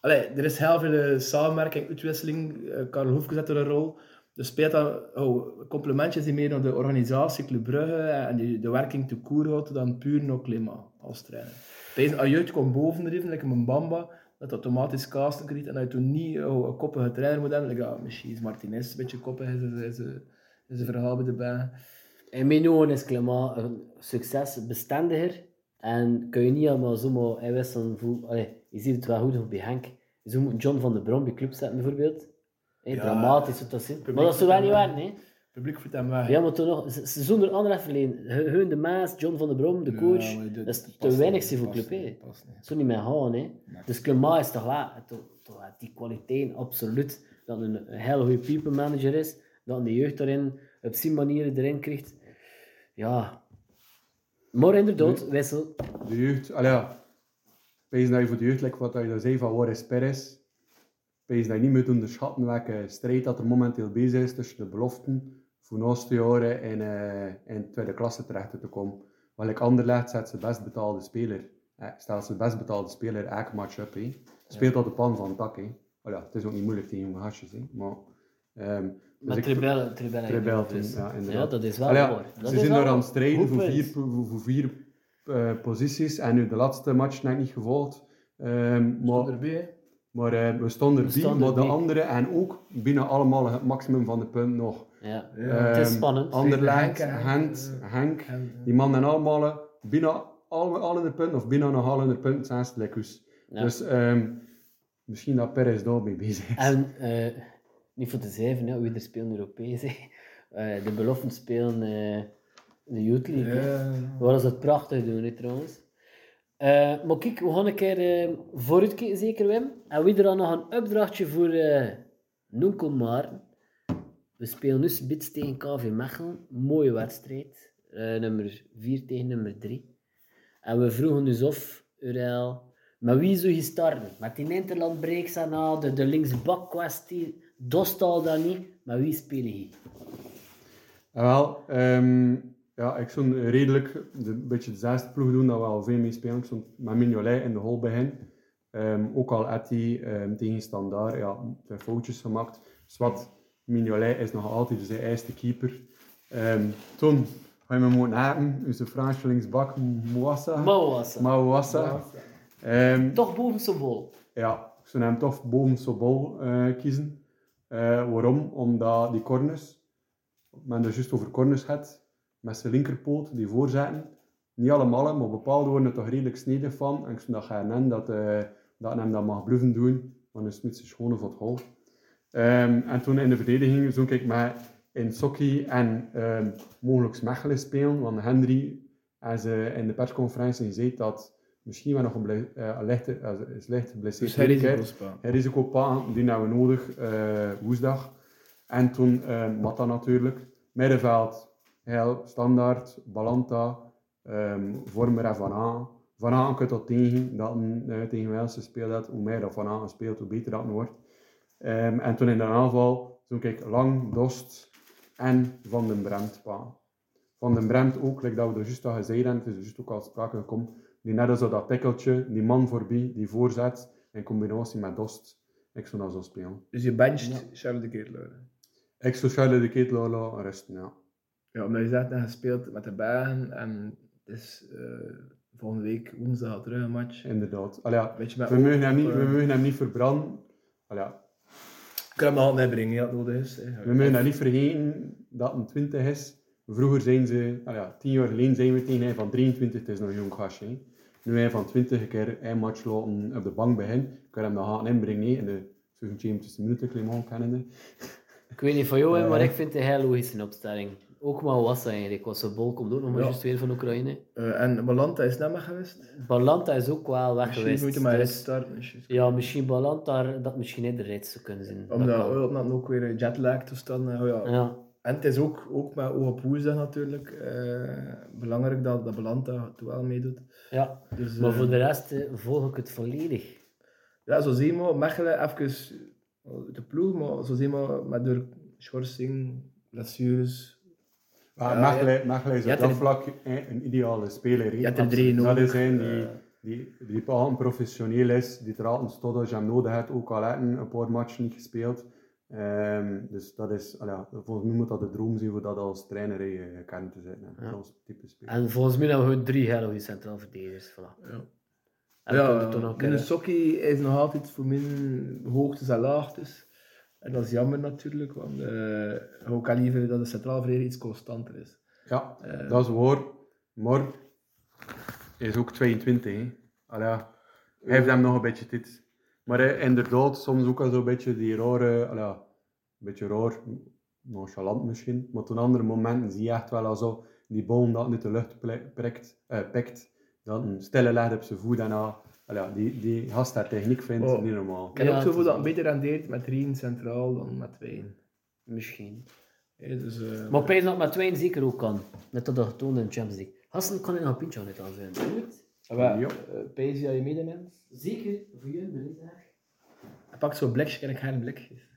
Allee, er is heel veel samenwerking, uitwisseling. Uh, Karel Hoefke zet er een rol. Dus speelt dat oh, complimentjes die meer naar de organisatie Club Brugge en die, de werking te koer houdt dan puur nog Clément als trainer. Deze Ajuit komt boven erin, like een Bamba, dat automatisch casten krijgt en dat je toen niet oh, een koppige trainer moet hebben. Like, misschien is Martinez een beetje koppig, is, een verhaal bij de. In mijn ogen is Clément een succesbestendiger en kun je niet allemaal zomaar inwisselen. Allee, je ziet het wel goed bij Henk. Zo moet John van de Brom bij club zetten bijvoorbeeld. Hey, Ja, dramatisch wat dat zit. Maar dat zou wel niet waar, nee. Publiek vindt hem weg. Ja, maar toen nog, zonder andere verleden. Hun de Maas, John van der Brom, de coach, Ja, dat is te weinig voor club, niet, niet. Zo niet meer gaan, hè. Dus Clément is toch wel, toch, toch die kwaliteit, absoluut. Dat een, hele goede people manager is, dat de jeugd daarin op zijn manier erin krijgt. Ja. Maar inderdaad, wissel. De jeugd, allee, ja. Wees dat je voor de jeugd, like wat je daar zei van Warris Perez, wees dat je niet moet onderschatten welke strijd dat er momenteel bezig is tussen de beloften voor de laatste jaren in, uh, in tweede klasse terecht te komen. Welk Anderlecht zet zijn best betaalde speler. Eh, stelt zijn best betaalde speler elke match op. Hè. Speelt op de pan van het dak. Oh ja, het is ook niet moeilijk tegen jonge gastjes. Hè. Maar, um, ik- Tribelle, Tribelle. Tribelle dus. ja, inderdaad. Ja, dat is wel Allee, ja, waar. Dat ze is zijn er aan het strijden voor vier, voor, voor vier eh, posities. En nu de laatste match net niet gevolgd. Ehm, Stond maar erbij, maar eh, we stonden erbij, maar de erbij. anderen en ook binnen allemaal het maximum van de punten nog. Ja. Ja. het is spannend. Anderlecht, Henk, hè. Gent, Henk, En, die mannen allemaal eh, binnen alle, alle de punten, of binnen nog alle de punten, zijn ze lekker. Ja. Dus ehm, misschien dat Perez daar mee bezig is. En eh, niet voor te zeven, hè, wie er spelen Europees. Eh, de beloften spelen eh, de Youth League. ja. Waar ze het prachtig doen, hè, trouwens. Eh, maar kijk, we gaan een keer eh, vooruit kijken, zeker Wim. En wie er dan nog een opdrachtje voor eh Nonkel Maarten. We spelen nu spits tegen KV Mechelen. Mooie wedstrijd. Eh, nummer 4 tegen nummer 3. En we vroegen dus of, Urel, met wie zou je starten? Met die Interland breaks aan al, de, de linksbak kwestie, Dostal dan niet. Met wie speel je? Ja, wel, ehm, ja, ik zou redelijk de, een beetje dezelfde ploeg doen dat we al veel mee spelen. Ik stond met Mignolet in de hol bij hen. Ehm, ook al had hij ehm, tegen Standaard ja, twee foutjes gemaakt. Dus wat, Mignolet is nog altijd zijn eerste keeper. Ehm, toen ga je me moeten hebben, onze Franse linksbak, Mouassa. Mouassa. Mouassa. Toch boven Sobol. ja, ik zou hem toch boven Sobol eh, kiezen. Eh, waarom? Omdat die corners, men er juist over corners gaat, met zijn linkerpoot, die voorzetten, niet allemaal, maar bepaalde worden er toch redelijk snedig van. En ik zou dat gaan dat, eh dat hem dat mag bluffen doen, want dan is het niet zo schone voor het goal. Ehm, en toen in de verdediging zou ik met in Sokki en ehm mogelijk Mechelen spelen, want Henry heeft eh, in de persconferentie gezegd dat misschien wel nog een, ble- eh, een lichte, eh, is licht geblesseerd Dus risicopaan, die hebben we nodig, eh, woensdag. En toen Matta natuurlijk. Middenveld, heel standaard, Balanta, ehm Vormer Van Aan. Van Aan kunt dat tegen, dat een, eh, tegen dat. Hoe meer dat Van Aan speelt, hoe beter dat wordt. Ehm, en toen in de aanval, toen kijk Lang, Dost en Van den Bremt. pa. Van den Bremt ook, like dat we er juist al gezegd hebben, het is er juist ook al sprake gekomen. Die net zo dat tikkeltje, die man voorbij, die voorzet, in combinatie met Dost. Ik zou dat zo spelen. Dus je bencht Charles de Keetler. Ik zou Charles de Ketelaar laten rusten, ja. Ja, omdat je zegt dat je speelt met de Bergen en het is eh, volgende week woensdag terug een match. Inderdaad. Allee, ja, Weet je, met we, mogen hem niet, eh, we mogen hem niet verbranden. Allee, ja, Ik kan hem al meebrengen, ja, het nodig is. hè. we mogen hem niet vergeten dat een 20 is. Vroeger zijn ze, ja, 10 jaar geleden zijn we tegen hij van 23, het is nog een jong gastje. hè. Nu hij van 20 een keer een match laten op de bank begint, kan hem dan gaan inbrengen hè, in de 70 minuten Clement kennende. Ik weet niet van jou, hè, maar ik vind het een heel logische opstelling. Ook maar was eigenlijk. Was de bol komt ook nog maar Ja. juist weer van Oekraïne. Eh, en Balanta is net weg geweest. Balanta is ook wel weg Misschien geweest. moet je maar dus- starten. misschien. Ja, misschien Balanta dat misschien in de rit zou kunnen zijn. Dat Omdat kan. oh, omdat ook weer een jetlag toestand. eh, oh ja. Ja, En het is ook, ook met woensdag natuurlijk eh, belangrijk dat, dat Balanta het wel meedoet. ja. Dus, maar voor de rest volg ik het volledig. Ja, zo zien we Mechelen even de ploeg, maar zo zien we met door schorsing, blessures. Maar Ja, Mechelen, is je op dat er- vlak een ideale speler. Je hebt er Dat is een die, die, die altijd professioneel is, die er altijd stond je hem nodig hebt, ook al heeft hij een paar matchen niet gespeeld. Ehm, dus dat is, ja, volgens mij moet dat de droom zijn voor dat als trainer eh, gekend te zijn. hè. Ja. Als type speler. En volgens mij hebben we drie hele goede centraal verdedigers. Voilà. Ja. En Ja, ook, is nog altijd voor mijn hoogtes en laagtes. En dat is jammer natuurlijk, want eh ik kan liever dat de centraal verdediger iets constanter is. Ja, Eh, dat is waar. Maar hij is ook 22. Hè. Allee. Hij heeft hem nog een beetje dit. Maar hij, inderdaad, soms ook al zo'n beetje die rare, allee, een beetje raar, nonchalant misschien. Maar op andere momenten zie je echt wel al zo die bal dat niet de lucht prikt, eh, pikt. Dat een stille legt op zijn voet en ja, die, die gast daar techniek vindt, Oh. niet normaal. ik heb Ja, ook is dat het beter rendeert met Rien centraal dan met Wijn. Misschien. Ja, dus, eh, Maar Pijs dat met Twijn zeker ook kan. Net dat dat getoond in de Champions League. Hassen kan nog een pintje aan het aan zijn. Goed? Ah, Ja. eh, Pijs dat je medeneemt. Zeker voor jullie, de Liddag. Hij pakt zo'n blikje en ik geen blikjes.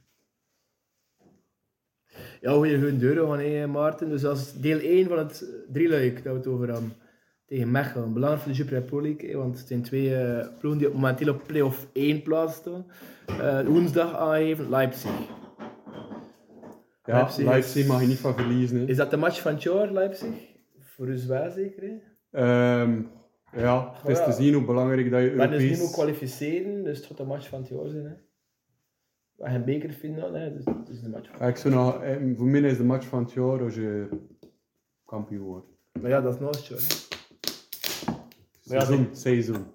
Ja, hoe je hun deuren van hé, Maarten. Dus dat is deel 1 van het drieluik dat we het over hadden. Tegen Mechelen. Belangrijk voor de Super Pro League, want het zijn twee eh, ploegen die op momenteel op play-off 1 plaats staan. Eh, woensdag aangeven, Leipzig. Ja, Leipzig Leipzig, is- mag je niet van verliezen. hè. Is dat de match van het jaar, Leipzig? Voor u wel zeker? Ehm, ja, het is Ja. te zien hoe belangrijk dat je Maar dus niet Europees... moet kwalificeren, dus het gaat de match van het jaar zijn, hè? We gaan een bekerfinale, hè? Dus het is de match van ik zou nog, eh, voor mij is de match van het jaar als je kampioen wordt. Maar ja, dat is nog het jaar, hè? Maar ja, Seizoen, seizoen.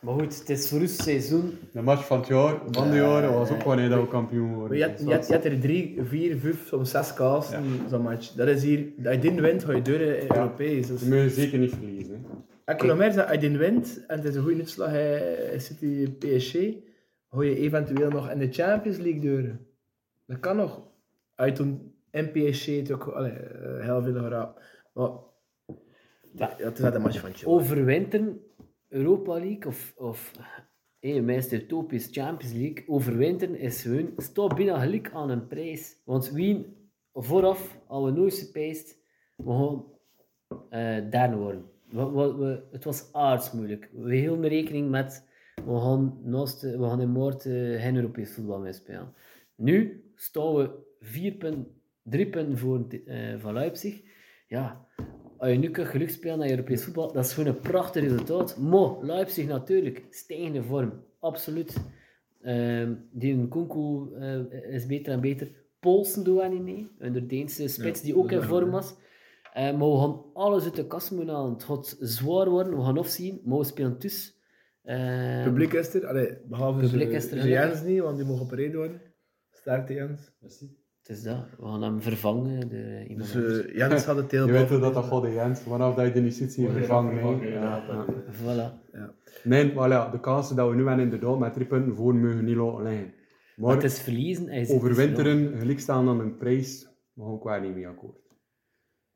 Maar goed, het is voor ons seizoen. De match van het jaar, van de jaren, was ook wanneer dat we kampioen worden. Je hebt, je, je er drie, vier, vijf, soms zes kasten zo'n match. Dat is hier, als je dit wint, ga je deuren in Europees. Dus, We mogen zeker niet verliezen. Hè. ik nog meer zeggen, als je dit wint, en het is een goede uitslag in City PSG, ga je eventueel nog in de Champions League deuren. Dat kan nog. Je toen in PSG het ook allee, eh, heel veel geraakt. Maar ja, het is een match van jaar. Overwinteren, Europa League of, of hey, meest utopisch Champions League, overwinteren is hun, staat bijna gelijk aan een prijs. Want wie vooraf, al we nooit gepijst, we gaan eh derde worden. We, we, we- het was aardsmoeilijk. We hielden rekening met, we gaan, naast, we gaan in maart eh, geen Europees voetbal meer spelen. Nu staan we vier punten, drie punten voor eh, van Leipzig. Ja, als je nu kunt geluk spelen naar Europees voetbal, dat is gewoon een prachtig resultaat. Maar Leipzig natuurlijk, stijgende vorm, absoluut. Ehm die Nkunku eh, is beter en beter. Polsen doen we niet mee, en de Deense spits Ja, die ook in vorm was. Eh, maar we gaan alles uit de kast moeten halen. Het gaat zwaar worden, we gaan afzien, maar we spelen dus. Het publiek is er, allee, behalve Publiek ze- is er, ze. Jens niet, want die mogen opereerd worden. Sterkte Jens. Het is dat, we gaan hem vervangen door iemand Dus eh, Jens had het heel Je weet boven. dat dat God de Jens, vanaf dat je de niet ziet, zie je vervangen. hè. Ja, ja. Voilà. Nee, maar ja, de kansen dat we nu hebben inderdaad met drie punten voor mogen niet laten liggen. Maar Maar het is verliezen. dus overwinteren, gelijk staan aan een prijs, maar ga ik wel niet mee akkoord.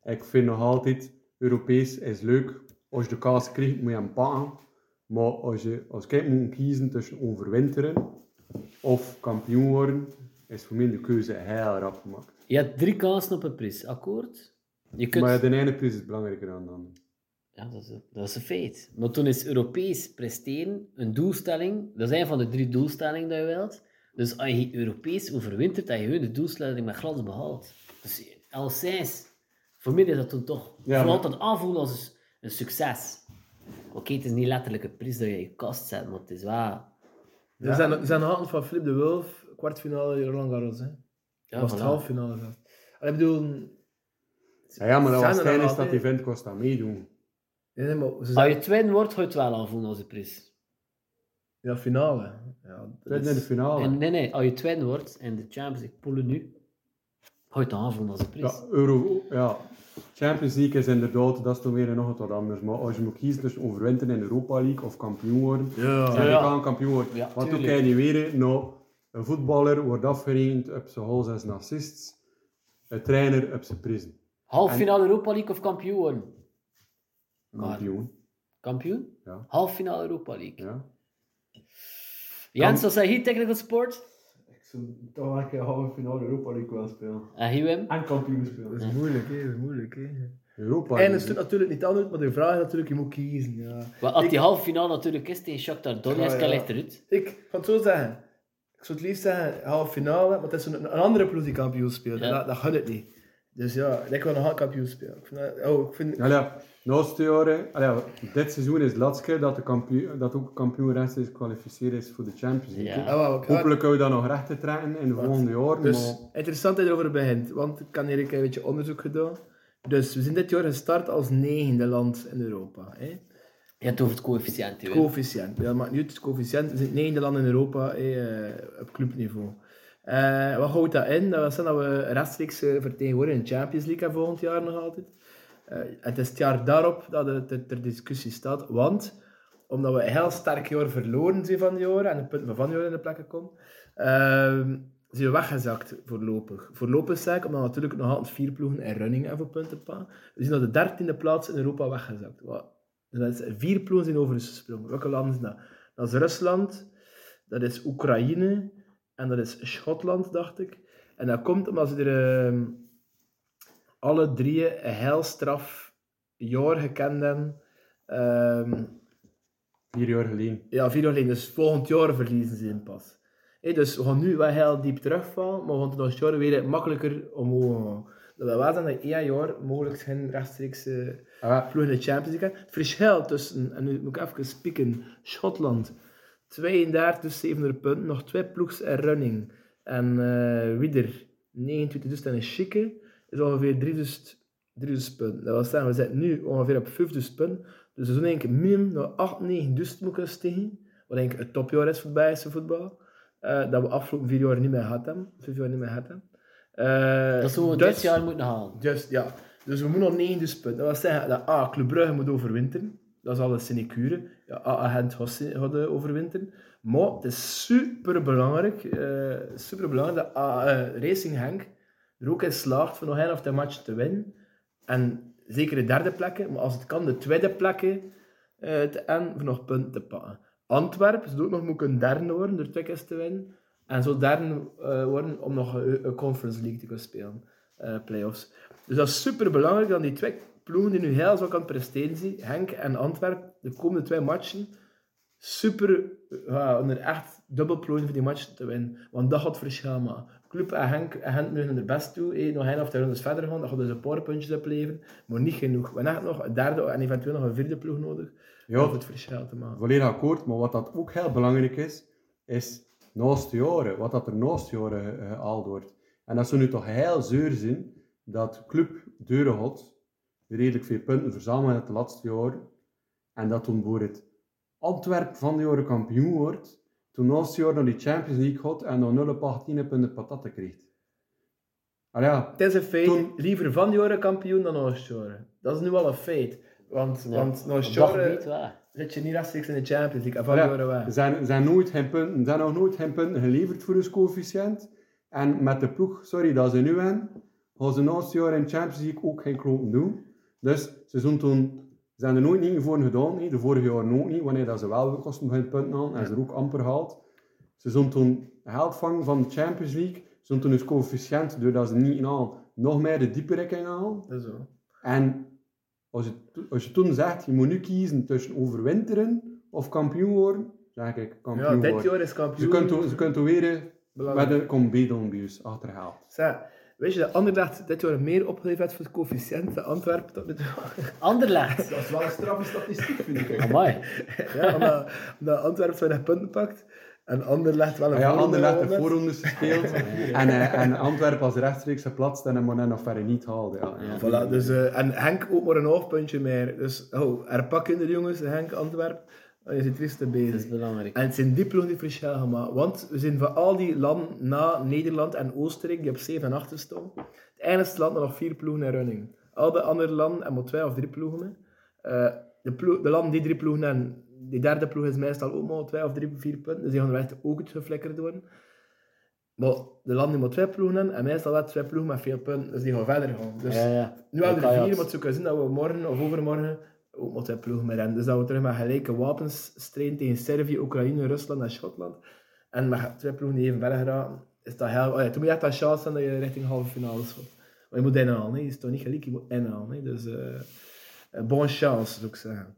Ik vind nog altijd, Europees is leuk. Als je de kaas krijgt, moet je hem pakken. Maar als je als ik moet kiezen tussen overwinteren of kampioen worden, is voor mij de keuze heel rap gemaakt. Je hebt drie kansen op een prijs, akkoord? Je kunt... Maar de ene prijs is belangrijker dan de andere. Ja, dat is, dat is een feit. Maar toen is Europees presteren een doelstelling. Dat is een van de drie doelstellingen die je wilt. Dus als je Europees overwintert, dat je de doelstelling met glans behaalt. Dus alleszins, voor mij is dat toen toch Ja, maar- dat aanvoelen als een succes. Oké, het is niet letterlijk een prijs dat je in je kast zet, maar het is wel... Er zijn, er zijn handen van Flip de Wolf, kwartfinale Roland Garros. Hè. Ja, was het halffinale zelfs. Ik bedoel, Ja, ja, maar dat was dan tijdens al dat event kost dat meedoen. nee, nee, maar ze Als je twin wordt, ga je het wel aanvoelen als een prijs. Ja, finale. Ja, dat Tweede in de is- finale. En nee, nee, als je tweede wordt in de Champions League poelen nu, ga je het aanvoelen als een prijs. Ja, Euro, ja. Champions League is inderdaad, dat is toch weer nog wat anders. Maar als je moet kiezen tussen overwinteren in de Europa League of kampioen worden, Ja. zeg ja. aan kampioen worden. Ja, Want tuurlijk. kan je niet weer, nou, een voetballer wordt afgerekend op zijn goals en zijn assists, een trainer op zijn prijzen. Halffinale Europa League of kampioen? Maar- Kampioen, Kampioen? Ja. Halffinale Europa League. ja. Jens, wat zeg je technical sport? Ik zou toch een keer halve finale Europa League wel spelen. En hier Wim? En kampioen spelen. Dat is moeilijk, hè. Dat is moeilijk, hè. Europa En het is natuurlijk niet anders, maar de vraag is natuurlijk, je moet kiezen. Ja. Maar als Ik- die halffinale natuurlijk is tegen Shakhtar Donetsk, Ja, ja. ligt eruit. Ik kan het zo zeggen. Ik zou het liefst zeggen, halve finale, maar het is een, een andere ploeg die kampioen speelt. Ja. Dat, dat gaat het niet. Dus ja, ik wil nog een kampioen spelen. Ik vind, dat- oh, ik vind, Ja, ja. Naast de jaren, allee, dit seizoen is het laatste keer dat, de kampioen, dat ook kampioen rechtstreeks gekwalificeerd is voor de Champions League. Ja. Ah, Hopelijk kunnen we dat nog recht te trekken in de volgende jaren. Dus maar interessant dat je erover begint, want ik heb hier een beetje onderzoek gedaan. Dus we zijn dit jaar gestart als negende land in Europa. Hè? Je hebt het over het coëfficiënt, Wim. Coëfficiënt. Ja, niet uit, het coëfficiënt. We zijn het negende land in Europa eh, op clubniveau. Eh, wat houdt dat in? Dat zeggen dat we rechtstreeks eh, vertegenwoordigen in de Champions League volgend jaar nog altijd. Eh, het is het jaar daarop dat het ter, discussie staat, want omdat we een heel sterk jaar verloren zijn van die jaren en de punten van van die jaren in de plekken komen, ehm, zijn we weggezakt voorlopig. Voorlopig zeg ik, omdat natuurlijk nog altijd vier ploegen in running hebben voor punten. We zijn naar de dertiende plaats in Europa weggezakt. Wat, dus dat is vier ploegen zijn overgesprongen. Welke landen zijn dat? Dat is Rusland, dat is Oekraïne en dat is Schotland, dacht ik. En dat komt omdat ze er ehm, alle drie een heel straf jaar gekend hebben. Ehm, vier jaar geleden. ja, vier jaar geleden. Dus volgend jaar verliezen ze hem pas. Dus we gaan nu wel heel diep terugvallen, maar we gaan het jaar weer makkelijker omhoog gaan. Dat wel zijn dat één jaar mogelijk geen rechtstreeks Ah, ploeg in de Champions League. Het verschil tussen, en nu moet ik even spieken, Schotland 32, dus 700 punten, nog twee ploegs in running. En eh Wieder 29, dus dat is chique, is ongeveer 3000, 3000 punten. Dat wil zeggen, we zitten nu ongeveer op 5000 punten. Dus we zullen denk ik minimum naar 8, 9000 moeten stegen. Wat denk ik het topjaar is voor het Belgische voetbal. Eh, dat we afgelopen vier jaar niet meer gehad hebben. Vijf jaar niet meer gehad Eh, Dat zullen we dus- dit jaar moeten halen. Just, ja. Dus we moeten nog 9000 punten. Dat wil zeggen dat A, Club Brugge moet overwinteren. Dat is al een sinecure. Ja, A, Agent gaat eh, overwinteren. Maar het is super belangrijk, super belangrijk dat A, eh, Racing Henk er ook in slaagt van nog één of twee matchen te winnen. En zeker de derde plekken, maar als het kan, de tweede plekken eh, te en voor nog punten te pakken. Antwerpen zou ook nog moeten derde worden door twee keer te winnen. En zo derde eh, worden om nog een, een Conference League te kunnen spelen. eh playoffs. Dus dat is super belangrijk dat die twee ploegen die nu heel zo kan presteren zijn, Henk en Antwerpen, de komende twee matchen, super, ja, onder echt dubbel plooien voor die match te winnen. Want dat gaat verschil maken. Club en Henk, en Henk moeten er best toe, eh, nog één of twee rondes verder gaan, dat gaat dus een paar puntjes opleveren, maar niet genoeg. We hebben echt nog een derde en eventueel nog een vierde ploeg nodig Ja. om het verschil te maken. volledig akkoord, maar wat dat ook heel belangrijk is, is naast de jaren, wat dat er naast de jaren eh, gehaald wordt. En dat zou nu toch heel zuur zijn dat Club Deuren had, redelijk veel punten verzamelen in het laatste jaar, en dat toen voor het Antwerp van de jaren kampioen wordt, toen naast jaar naar die Champions League gaat en dan 0 op 18 punten patatten krijgt. Ah ja, Het is een feit, Toen- liever van die jaren kampioen dan Oostjaren. Dat is nu al een feit. Want, Ja, want dat Oostjaren gebied wel. Zit je niet rechtstreeks in de Champions League. Van Ja, zijn, zijn, nooit punten, zijn nog nooit geen punten geleverd voor hun coëfficiënt. En met de ploeg, sorry dat ze nu hebben, gaan ze naast jaar in de Champions League ook geen kloten doen. Dus ze zijn toen, zijn er nooit niet voor gedaan, de vorige jaar ook niet, wanneer dat ze wel gekost hun punten aan en ze er ook amper gehaald. Ze zijn toen geld vangen van de Champions League, ze zijn toen hun coëfficiënt, doordat ze niet aan nog meer de halen. Dat is zo. En als je, als je toen zegt, je moet nu kiezen tussen overwinteren of kampioen worden, zeg ik Ja, kampioen dit worden. jaar is Ze kampioen. kunt, toen- ze kunt weer met belangrijk. een combedelbius achterhaald. Zeg, weet je dat Anderlecht dit jaar meer opgeleverd heeft voor het coëfficiënt dan Antwerpen tot nu toe? Anderlecht. Dat is wel een straffe statistiek, vind ik. Amai. ja, omdat, omdat Antwerpen 20 punten pakt en Anderlecht wel een Ja, Anderlecht de voorrondes gespeeld en, eh, en Antwerpen als rechtstreeks geplaatst en hem nog verder niet haalde. Ja. Ja. Voilà, dus, eh, en Henk ook maar een half puntje meer. Dus oh, er pakken de jongens, Henk, Antwerpen. Je zit rustig Dat is bezig. belangrijk. En het zijn die ploegen die verschil maken. Want we zijn van al die landen na Nederland en Oostenrijk, die op 7 en 8 staan, het enigste land met nog vier ploegen in running. Al de andere landen hebben maar twee of drie ploegen. Eh, de, ploeg, de landen die drie ploegen hebben, die derde ploeg is meestal ook maar twee of drie, vier punten. Dus die gaan er echt ook het geflikkerd worden. Maar de landen maar twee ploegen en meestal wel twee ploegen met veel punten. Dus die gaan verder gaan. Dus ja, ja. nu hebben we er vier, maar het zou kunnen zijn dat we morgen of overmorgen ook maar twee ploegen meer hebben. Dus dat we terug met gelijke wapens strijden tegen Servië, Oekraïne, Rusland en Schotland. En met twee ploegen die even verder geraken, is dat heel... Oh ja, toen moet je echt aan chance hebben dat je richting halve finale gaat. Maar je moet inhalen, hè. je is toch niet gelijk, je moet inhalen. hè. Dus eh eh, bonne chance, zou ik zeggen.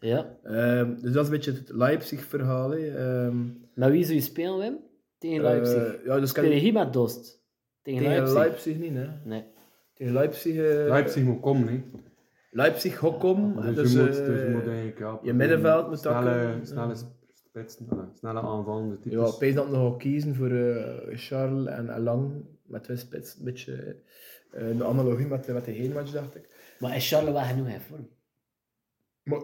Ja. Ehm, dus dat is een beetje het Leipzig-verhaal. hè. Ehm, Met wie zou je spelen, Wim? Tegen Leipzig. eh, ja, dus kan je met Dost? Tegen, tegen Leipzig? Leipzig. niet, hè. Nee. Tegen Leipzig... eh, Leipzig moet komen, hè. Leipzig, Hokkom. Dus, dus, je, moet, eh, dus je moet eigenlijk... Ja, je middenveld moet snelle, takken. snelle spitsen, ja, snelle aanvallende types. Ja, denk dat nog kiezen voor eh, Charles en Alang met twee spits. Een beetje eh, een analogie met, de- met de heenmatch, dacht ik. Maar is Charles wel genoeg in vorm? Maar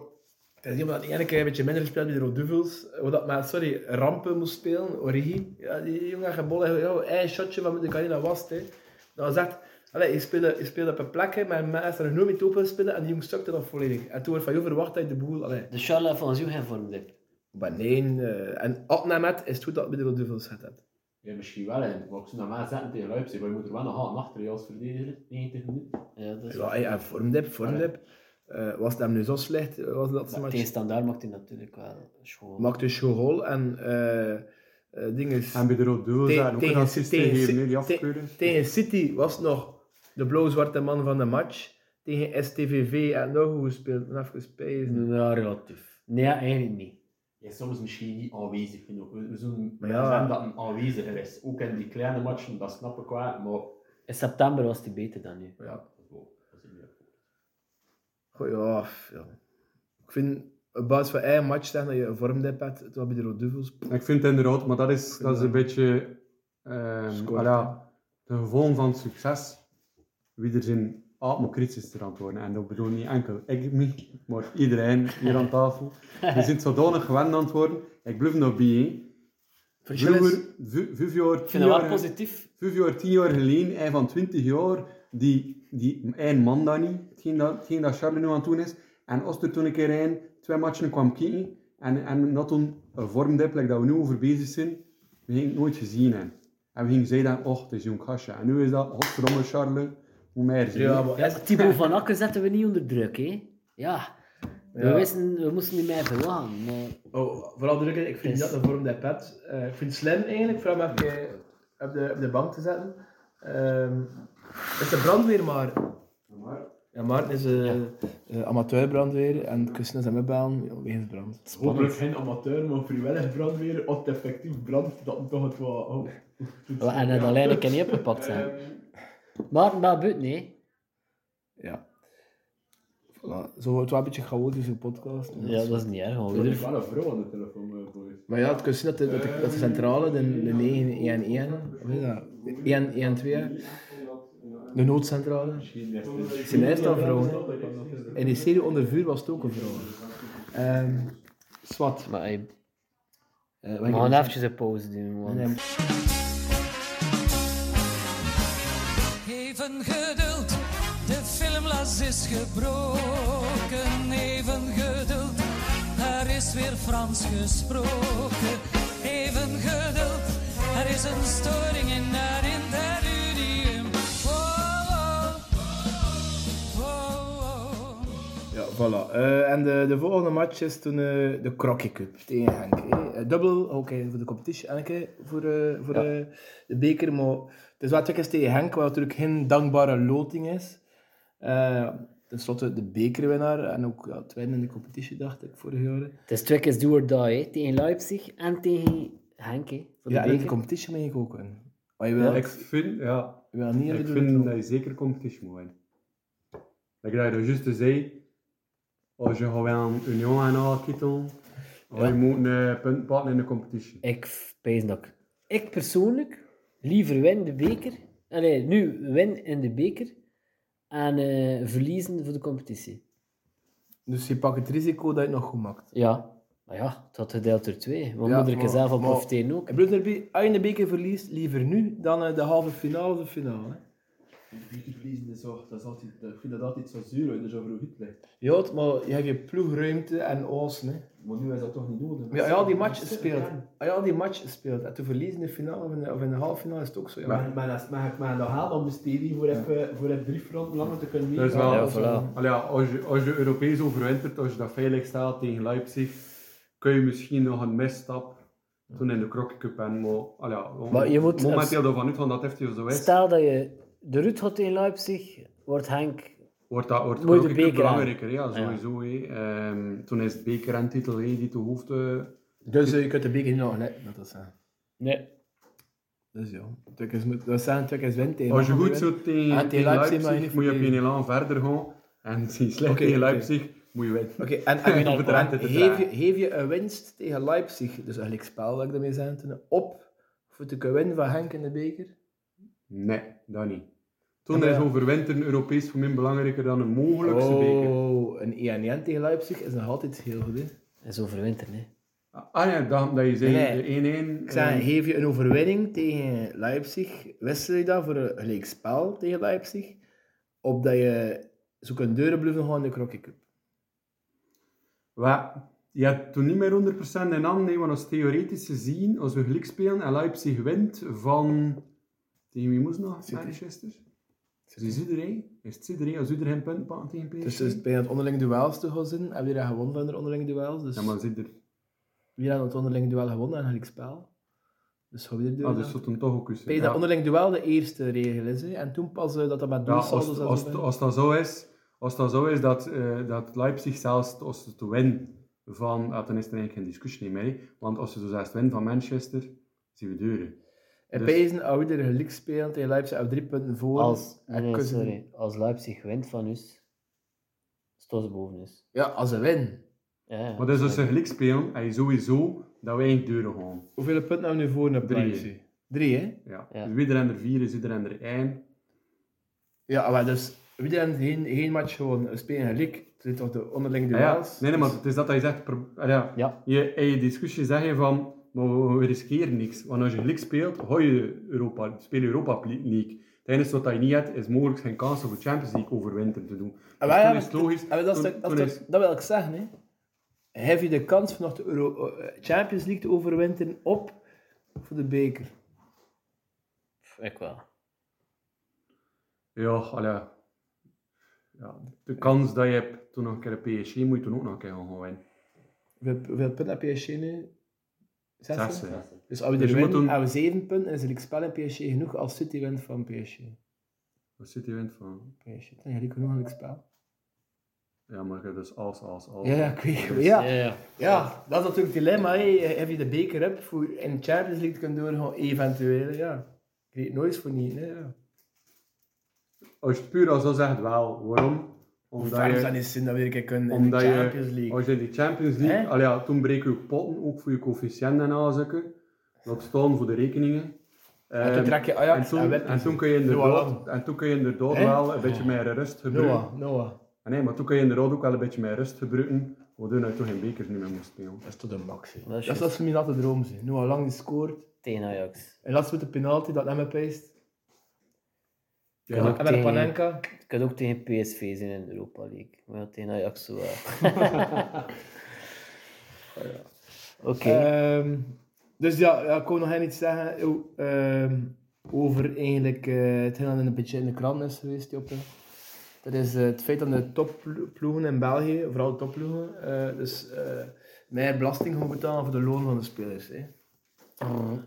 het is iemand dat ene keer een beetje minder speelt bij de Rode Duvels. Dat met, sorry, Rampen moest spelen, Origi. Ja, die jongen gaat bollen. Ja, één shotje van de Carina was hè. Dat was echt... Allee, je speelde, je speelde op een plek, maar mensen er nooit mee open spelen en die jongen stukte nog volledig. En toen werd van jou verwacht dat je de boel... Allee, De Charles volgens jou geen vorm, Dip. maar nee, eh, en op naar met is het goed dat bij de Rode Duvels gaat. hebben. Ja, misschien wel. hè. Maar ik zou naar mij zetten tegen Leipzig, maar je moet er wel nog aan achter je als verdediger. 90 minuten. Ja, dat is Ja, ja, vormdip, vormdip. Eh, was het hem nu zo slecht, eh, was dat Maar match? tegen standaard maakt hij natuurlijk wel schoon. Maakt dus goal en eh eh ding is, En bij de Te- zijn ook tegen- een assist tegen- gegeven, die afkeuren. tegen City was nog de blauw-zwarte man van de match. Tegen STVV en nog goed gespeeld, en spijzen. Ja, relatief. Nee, eigenlijk niet. Hij is soms misschien niet aanwezig genoeg. We, we zullen ja. dat een aanweziger is. Ook in die kleine matchen, dat snap ik wel. Maar In september was hij beter dan nu. Ja, dat is wel- dat is niet akkoord. Goh, ja, ja. Ik vind, op basis van één match zeggen dat je een vormdip hebt, het was bij de Rode Duvels. Ik vind het inderdaad, maar dat is, dat is een beetje ehm Scoort, ah ja, de gevolgen van het succes. Wie er zijn allemaal kritisch te antwoorden. En dat bedoel niet enkel ik, me, maar iedereen hier aan tafel. Die zijn zodanig gewend aan het worden. Ik blijf nog bij. vijf jaar, tien jaar geleden, hij van 20 jaar, die, die één man dan niet, hetgeen dat, hetgeen dat Charles nu aan het doen is. En als er toen een keer een, twee matchen kwam kijken, en, en dat toen een like dat we nu over bezig zijn, we gingen het nooit gezien hebben. En we gingen zeggen, oh, het is jong gastje. En nu is dat, godverdomme Charles, hoe meer zien. ja, maar Ja, Thibaut van Akker zetten we niet onder druk, hè? Ja. We, Ja. wisten, we moesten niet meer. Maar... Oh, vooral druk, ik vind Is- dat een vorm dat pet. Eh, ik vind het slim eigenlijk, voor hem even op de, op de bank te zetten. Ehm is de brandweer maar. Ja, Maarten is eh eh, amateurbrandweer en Kussen is hem opbellen ja, wegens brand. Hopelijk geen amateur, maar vrijwillig brandweer. Als het effectief brandt, dat toch het wel... Oh. En het alleen een keer niet opgepakt zijn. Maar, maar buiten, nee. Ja. Voilà. Zo wordt het wel een beetje chaotisch in podcast. Ja, dat is niet erg. gewoon Er is wel een vrouw aan de telefoon, eh, boys. Maar ja, het zien dat de, dat de, dat de centrale, de, de 911, wat is dat? 112, de noodcentrale. Zijn meestal vrouwen. In die serie onder vuur was het ook een vrouw. Ehm Swat. Maar hey, Eh, we gaan eventjes een pauze doen. Want... Nee, Even geduld, de filmlas is gebroken. Even geduld, er is weer Frans gesproken. Even geduld, er is een storing in het voilà. Eh, en de, de volgende match is toen eh, de Crocky Cup tegen Henk. Eh, dubbel, oké, voor de een keer voor, eh, voor eh, de beker. Maar het is wel twee keer tegen Henk, wat natuurlijk geen dankbare loting is. Eh Ten slotte de bekerwinnaar en ook ja, tweede in de competitie, dacht ik, vorig jaar. Het is twee keer do or die, hè. tegen Leipzig en tegen Henk. hè, voor de Ja, en in de beker. competitie mag ik ook winnen. Maar je wil, Ik vind, ja, je wil niet ik vind dat je zeker competitie moet winnen. Dat je dat juist zei, als je gewoon een Union en al kieten, Ja. je moet een punt pakken in de competitie. Ik pees dat ik- Ik persoonlijk liever win de beker. Allee, nu win in de beker en eh, verliezen voor de competitie. Dus je pakt het risico dat je het nog goed maakt. Ja. Maar ja, het had gedeeld door twee. We Ja, moeten er zelf op profiteren ook. Ik bedoel, als je de beker verliest, liever nu dan eh, de halve finale of de finale. hè. Die is zo, dat is altijd, ik vind dat altijd zo zuur, als je er zo vroeg uit ligt. Ja, het- maar je hebt je ploegruimte en oosten. Hè. Maar nu is dat toch niet nodig. Maar ja, ja, die match Dat is speelt. super, Ah, ja, die match speelt. En te verliezen in de finale of in de, of in de halve finale is het ook zo. Ja. Maar, maar, als- maar ik mag nog halen om de serie voor even, voor even drie fronten langer te kunnen Dat meegaan. wel- Ja, voilà. Allee, als, je, als je Europees overwintert, als je dat veilig staat tegen Leipzig, kun je misschien nog een misstap toen in de Crocky Cup en maar, allee, Maar je moet- momenteel ervan uit van dat effectief zo is, Stel dat je de route gaat in Leipzig, wordt Henk... wordt dat wordt de Moet je de beker belangrijker. Ja, sowieso. hè. Ehm, toen is het beker en titel die te hoofd... eh, Dus eh, je kunt de beker niet nog net, dat is zeggen. Nee. Dus ja, Tukkers moet, dat zijn Tukkers win tegen als je goed winnen. zo tegen, Ah, tegen Leipzig moet je op je elan verder gaan. En zie slecht tegen. Leipzig, moet je winnen. Oké, en, en, geef, dragen. je, geef je een winst tegen Leipzig, dus eigenlijk spel dat ik daarmee zei, toen, op voor te kunnen winnen van Henk in de beker? Nee, dat niet. Toen Ja, is overwinteren Europees voor mij belangrijker dan een mogelijkste beker. Oh, een 1-1 tegen Leipzig is nog altijd heel goed. Hè? Dat is overwinter, nee. Ah ja, dat, dat je zei Nee, de 1-1. Ik zei, eh, geef je een overwinning tegen Leipzig, wissel je dat voor een gelijk spel tegen Leipzig, opdat je zo kunt deuren blijven gaan in de Crocky Cup. Wat, je hebt toen niet meer 100% in handen, nee, want als theoretisch gezien, als we gelijk spelen en Leipzig wint van... Tegen wie moest nog? City. Manchester? Is het Zuiderij? Is het Zuiderij als Zuider geen punt pakken tegen PSG? Dus het is bij het onderlinge duels te gaan zijn, heb je dat gewonnen van de onderlinge duels. Dus Ja, maar Zuider... wie had het onderlinge duel gewonnen en gelijk spel. Dus gaan we er Ah, doen. dus dat hem toch ook eens. Bij dat onderling duel de eerste regel is, hè. en toen pas eh, dat dat met Ja, doelsaldo's als, en als, zo als, bent. dat zo is, als dat zo is dat, eh, dat Leipzig zelfs als ze te winnen van, ah, dan is er eigenlijk geen discussie meer. Want als ze zo zelfs winnen van Manchester, zien we deuren. En dus- Pezen, als we er gelijk spelen tegen Leipzig, we drie punten voor. Als, nee, sorry. Als Leipzig wint van ons, ze boven ons. Ja, als ze winnen. Ja. Maar dus als ze gelijk spelen, en je sowieso dat wij in deuren gaan. Hoeveel punten hebben we nu voor naar Drie, Leipzig? Drie, hè? Ja. Ja. Dus wie er aan er vier is, wie er aan er één. Ja, maar dus, wie dan geen, geen match gewoon we spelen gelijk, het zijn toch de onderlinge Ah ja, duels. nee, nee, maar het is dat dat je zegt, ah ja, Ja. je, in je discussie zeg je van, maar we, we riskeren niks. Want als je gelijk speelt, ga je Europa, speel je Europa League. Het enige wat je niet hebt, is mogelijk geen kans om de Champions League overwinteren te doen. Dus Ah, maar ja, toen is het logisch. Ah, dat, is, toen- toch- dat, is dat wil ik zeggen, hè. Heb je de kans van nog de Euro, eh, Champions League te overwinteren op voor de beker? Ik wel. Ja, allee. Ja, de kans dat je hebt toen nog een keer de PSG moet je toen ook nog een keer gaan winnen. Hoeveel, hoeveel punten heb PSG nu? Zes? Zes, hè. Dus als we Dus er winnen, hebben we zeven punten en is er spel in PSG genoeg als City wint van PSG. Zit je wint van? PSG, dan heb je genoeg aan spel. Ja, maar je hebt dus als, als, als. Ja, ik weet Dus- ja. Ja, ja. Ja, dat is natuurlijk het dilemma. hè. Heb je de beker hebt voor in de Champions League te kunnen doorgaan, eventueel, ja. Ik weet het nooit voor niet, hè. Als je het puur al zo zegt, wel. Waarom? Omdat je, niet zin dat we een keer kunnen in omdat de je, Champions League? als je in de Champions League, ja, toen breken je potten ook voor je coëfficiënten en aanzetten. Dat staan voor de rekeningen. En toen Ehm, trek je en, Ajax en, toen, Web. en toen kun je inderdaad, en toen kun je inderdaad wel een beetje meer rust gebruiken. Noah, Noah. Ah, Nee, maar toen kun je inderdaad ook wel een beetje meer rust gebruiken, waardoor je toch geen bekers niet meer moest spelen. Dat is tot een max. Dat is Dat is je laten dromen. hè. Noah Lang die scoort. Tegen Ajax. En laatst met de penalty dat hem pijst. Ja. En met de tegen- Panenka. Het kan ook tegen PSV zijn in de Europa League. Maar tegen Ajax zo wel. Oké. Ehm, dus ja, ja, ik kon nog iets zeggen ehm, over eigenlijk eh hetgeen dat een beetje in de krant is geweest. Joppe. Dat is eh, het feit dat de topploegen in België, vooral de topploegen, eh, dus eh, meer belasting gaan betalen voor de loon van de spelers. Hè.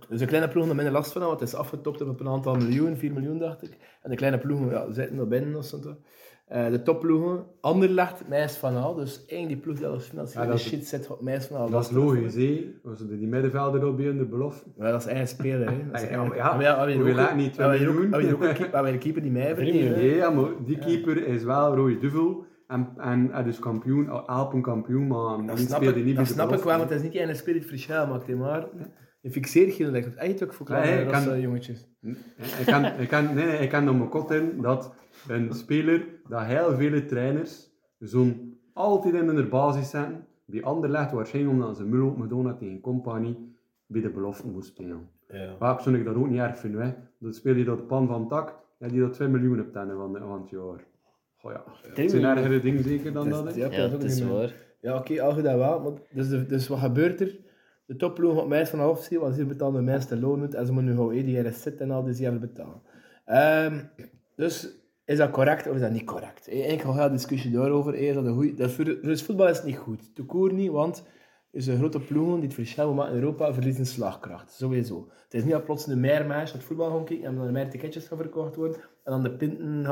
Dus de kleine ploegen hebben minder last van, want het is afgetopt op een aantal miljoen, 4 miljoen dacht ik. En de kleine ploegen ja, zitten er binnen of zo. Eh, de topploegen, Anderlecht, Meis van Al, dus eigenlijk die ploeg die als financiële Ja, dat is- shit zit, Meis van Al. Dat is logisch, ze die middenvelder op in de belofte. Maar dat is eigen speler, hè. Dat is Ja, eigen- maar ja, Maar ja, we laat ook- niet, we hebben twee ook- we miljoen? ook een keeper- we die mij verdient. Ja, ja, maar die keeper is wel rode duvel. En, en hij is kampioen, Alpen kampioen, maar Dat niet speelde ik, niet dat bij de snap ik wel, want het is niet die ene speler die verschil maakt, maar je fixeert geen lijkt. Eigenlijk ook voor kleine ik rassen, kan- jongetjes. Ik kan, ik kan, nee, nee, ik kan er mijn kot in dat een speler, dat heel vele trainers zo'n altijd in de basis zetten, bij Anderlecht waarschijnlijk omdat ze mul op gedaan had tegen Compagnie bij de belofte moest spelen. Ja. Zou ik dat ook niet erg vinden. Hè. Dan speel je dat pan van tak, ja, die dat 2 miljoen op het einde van, het jaar. Goh ja, het zijn ergere dingen zeker dan dat. hè. ja, het is waar. Ja, oké, al goed en wel. Maar dus, de- dus wat gebeurt er? De topploeg op meest van half zien, want ze betalen de meeste lonen en ze moeten nu gewoon die RS en al die jaar betalen. Ehm, dus is dat correct of is dat niet correct? Eigenlijk ga een discussie daarover. Is dat dat is voor, het voetbal is het niet goed. De koer niet, want is een grote ploegen die het verschil maken in Europa verliezen slagkracht. Sowieso. Het is niet dat plots een meer meisje naar het voetbal gaan kijken en dan er meer ticketjes gaan verkocht worden en dan de pinten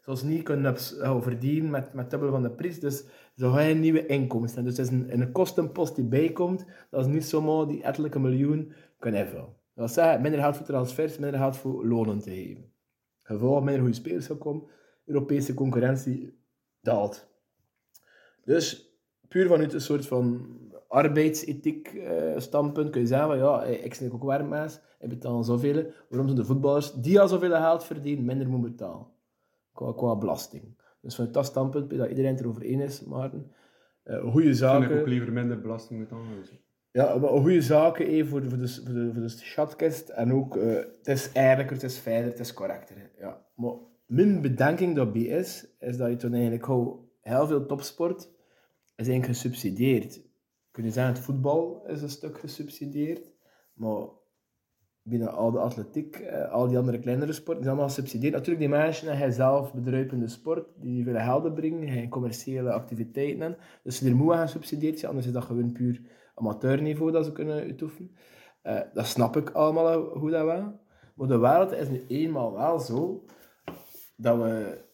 zoals niet kunnen verdienen met, met dubbel van de prijs. Dus zo ga je nieuwe inkomsten. Dus het is een, een kostenpost die bijkomt, dat is niet zomaar die etelijke miljoen kan invullen. Dat zeggen, minder geld voor transfers, minder geld voor lonen te geven. Gevolg, minder goede spelers komen, Europese concurrentie daalt. Dus puur vanuit een soort van arbeidsethiek eh, standpunt kun je zeggen van ja, eh, ik snij ook warmmaas, ik betaal zoveel. Waarom zijn de voetballers die al zoveel geld verdienen, minder moeten betalen? Qua belasting. Dus vanuit dat standpunt, dat iedereen het erover eens is, Maarten. Eh goede Vind ik zaken. ook liever minder belasting moeten aanhouden. Ja, maar goede zaken even voor de, voor, de, voor, de, voor de schatkist. En ook, eh, het is eerlijker, het is veiliger, het is correcter. hè. Ja. Maar mijn bedenking daarbij is, is dat je toen eigenlijk heel veel topsport is eigenlijk gesubsidieerd. Kun je zeggen, het voetbal is een stuk gesubsidieerd, maar binnen al de atletiek, eh, al die andere kleinere sporten, is allemaal gesubsidieerd. Natuurlijk, die mensen hebben zelf bedruipende sport, die veel gelden brengen, geen commerciële activiteiten hebben. Dus er moet aan gesubsidieerd anders is dat gewoon puur amateurniveau dat ze kunnen uitoefenen. Eh, dat snap ik allemaal hoe dat wel. Maar de wereld is nu eenmaal wel zo dat we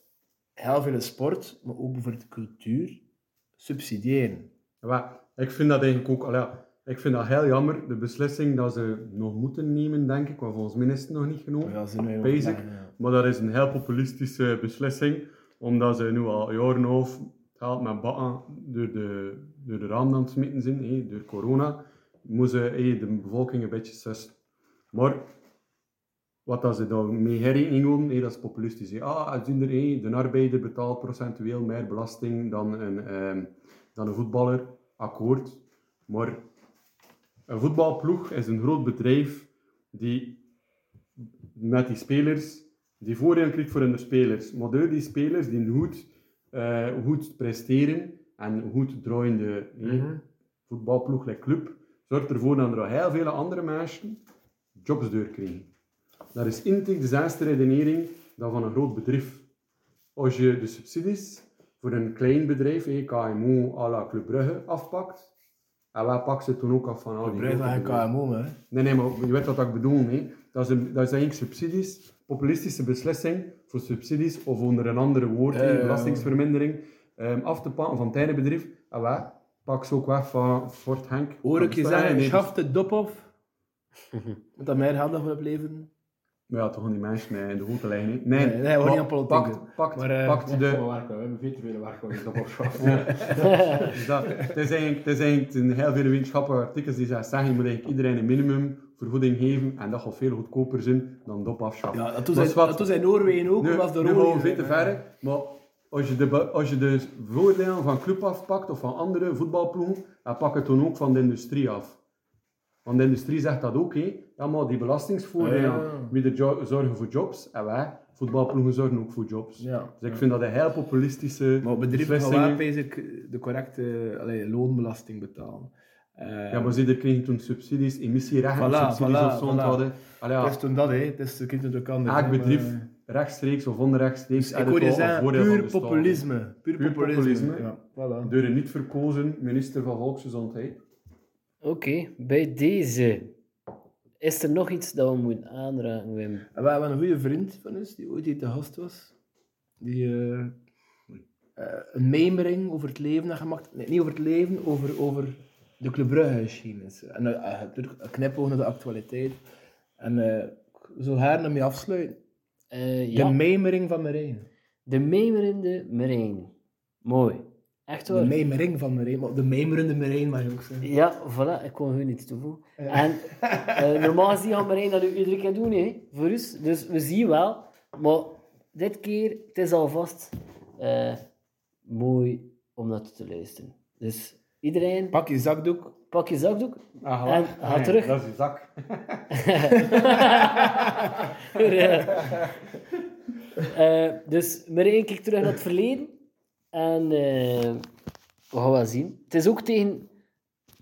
heel veel sport, maar ook bijvoorbeeld cultuur, subsidiëren. Ik vind dat eigenlijk ook, allee, ja, ik vind dat heel jammer, de beslissing dat ze nog moeten nemen, denk ik, want volgens mij is het nog niet genomen. Ja, Basic. Maar dat is een heel populistische beslissing, omdat ze nu al jaren of geld met bakken door de, door de raam aan het smitten zijn, hé, door corona, moeten ze hé, de bevolking een beetje sussen. Maar wat dat ze daarmee herrekening houden, hé, dat is populistisch. Ah, er, hé, de arbeider betaalt procentueel meer belasting dan een, ehm, dan een voetballer, akkoord. Maar een voetbalploeg is een groot bedrijf die met die spelers die voordeel krijgt voor hun spelers. Maar door die spelers die goed, eh, goed presteren en goed draaiende Mhm. voetbalploeg, like club, zorgt ervoor dat er heel veel andere mensen jobs doorkrijgen. Dat is intake dezelfde redenering dan van een groot bedrijf. Als je de subsidies voor een klein bedrijf, eh, KMO à la Club Brugge, afpakt, en wij pakken ze toen ook af van al die van bedrijven. KMO, hè. Nee, nee, maar je weet wat ik bedoel. Hè? Dat, is een, dat eigenlijk subsidies, populistische beslissing voor subsidies of onder een andere woord, belastingsvermindering, ehm, af te pakken van het ene bedrijf. En wij pakken ze ook weg van Fort Henk. Hoor ik je zeggen, nee, schaf de dop op. Moet dat meer geld nog opleveren? Maar ja, toch gewoon die mensen nee, in de hoogte liggen. hè. Nee, Nee, nee, we gaan niet aan politiek Pakt, doen. pakt, Maar, eh, pakt De... de... werken, we hebben veel te veel werk om dat opschaffen. Dus dat, het, is eigenlijk, het is eigenlijk een heel veel wetenschappelijke artikels die zeggen, je moet eigenlijk iedereen een minimumvergoeding geven en dat gaat veel goedkoper zijn dan dop afschaffen. Ja, dat zij in Noorwegen ook, Nu, omdat de nu gaan veel te ver, maar als je, de, als je de voordelen van club afpakt of van andere voetbalploegen, dan pak het dan ook van de industrie af. Want de industrie zegt dat ook, hè. Ja, maar die belastingsvoordelen, Ja. wie er jo- zorgen voor jobs, en wij, voetbalploegen, zorgen ook voor jobs. Ja. Dus ik vind dat een heel populistische Maar bedrijven gaan wel basic de correcte allee, loonbelasting betalen. Eh, Ja, maar ze er kregen toen subsidies, emissierechten, Voilà, subsidies voilà, of zo voilà. hadden. Allee, Het is toen dat, hè. Het is de kind ook anders. elk hè, bedrijf, maar, rechtstreeks of onrechtstreeks, Dus ik hoor je zeggen, voordeel van puur populisme. Puur, Puur populisme. populisme. Ja, voilà. Door een niet verkozen minister van Volksgezondheid. Oké, bij deze. Is er nog iets dat we moeten aanraken, Wim? En we hebben een goede vriend van ons, die ooit hier te gast was. Die eh, eh, een mijmering over het leven had gemaakt. Nee, niet over het leven, over, over de Club Brugge. En uh, natuurlijk een knipoog naar de actualiteit. En ik zou haar ermee afsluiten. Eh, ja, De mijmering van Marijn. de memerende Marijn. Mooi. Echt De mijmering van Marijn, maar de mijmerende Marijn mag je ook zeggen. Ja, voilà, ik kon gewoon iets toevoegen. En eh, normaal gezien gaat Marijn dat nu iedere keer doen, hè, voor ons. Dus we zien wel. Maar dit keer, het is alvast eh, mooi om dat te luisteren. Dus Iedereen, Pak je zakdoek. pak je zakdoek. Ah, En ga Nee, terug. Dat is je zak. Eh, dus Marijn kijkt terug naar het verleden. En eh, we gaan wel zien. Het is ook tegen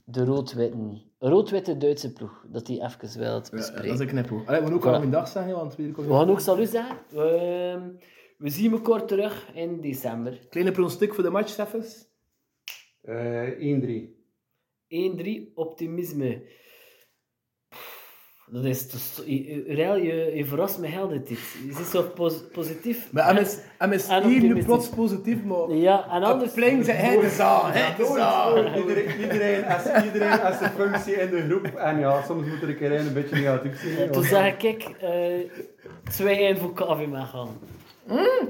de rood-witte, rood-witte Duitse ploeg dat hij even wil Dat bespreken. is een. Allee, we gaan ook Voilà. al een dag zeggen, want we We gaan ook salut zeggen. Ehm, we zien elkaar terug in december. Kleine pronostiek voor de match, Steffens. Eh 1-3. 1-3 optimisme. Dat is toch... je- Real, je, je verrast me heel dit. Je zit zo pos- positief. Maar hij is, hij is En hier nu plots positief, maar... Ja, en anders... Flink zei hij de zaal, de. Iedereen, iedereen, als, iedereen als zijn functie in de groep. En ja, soms moet er een keer een, beetje negatief zijn. Toen zeg ik, uh, 2-1 voor KV gaan.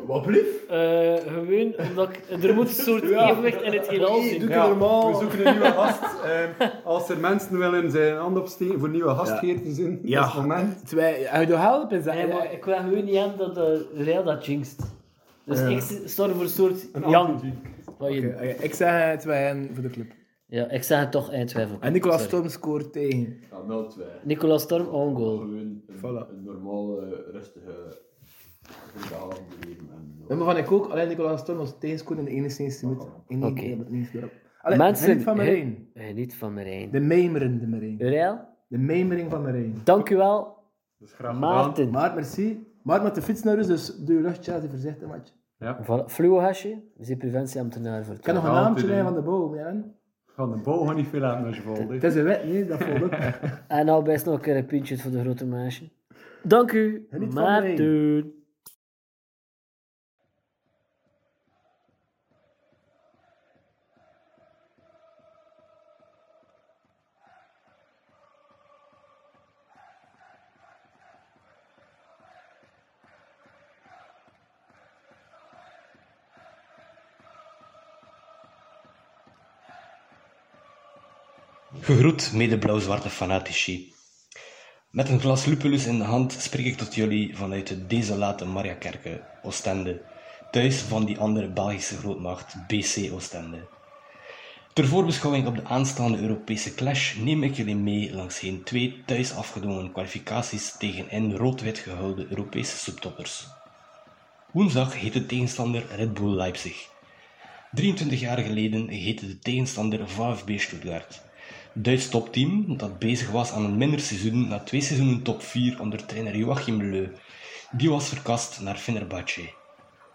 Wat blief? Eh gewoon omdat ik, er moet een soort evenwicht in het heelal zijn. doe- Ja, normaal. we zoeken een nieuwe gast. Ehm, als er mensen willen zijn hand opsteken voor nieuwe gastheer te zijn, Ja. is het moment. Twee, hij wil helpen, zeg Nee, maar ik wil gewoon niet hebben dat de Real dat jinxt. Dus ik sta voor een soort Een Jan. Oké, oké, ik zeg 2 voor de club. Ja, ik zeg het toch 1-2 voor. En Nicolas. Storm scoort tegen. Ja, 0-2. Nicolas Storm, on goal. Gewoon een, Voilà. een normale, rustige Ja, maar van ik ook, alleen Nicolas Storm was tegenscoren in de 71 minuut. In Oké. keer. Allee, Mensen, geniet van? Marijn. Geniet van Marijn. De mijmerende Marijn. Real, De mijmering van Marijn. dank u wel. Dat is graag. Maarten. Maar merci. Maar met de fiets naar huis, dus doe je luchtje als je match. Voilà. Fluohasje, we zijn preventieambtenaar voor het Ik kan nog een Ja, naamtje leggen hè. van de boom, ja. Van de gaan niet veel aan als je valt. hè. Het is een wet, nee, dat valt ook. En nou best nog een keer een puntje voor de grote meisje. Dank u, van. Maarten. Gegroet, mede blauw-zwarte fanatici. Met een glas lupulus in de hand spreek ik tot jullie vanuit de desolate Mariakerke, Oostende, thuis van die andere Belgische grootmacht, BC Oostende. Ter voorbeschouwing op de aanstaande Europese clash neem ik jullie mee langs heen twee thuis afgedwongen kwalificaties tegen in rood-wit gehulde Europese subtoppers. Woensdag heet de tegenstander Red Bull Leipzig. 23 jaar geleden heette de tegenstander VfB Stuttgart. Duits topteam dat bezig was aan een minder seizoen na twee seizoenen top 4 onder trainer Joachim Leu. Die was verkast naar Fenerbahce.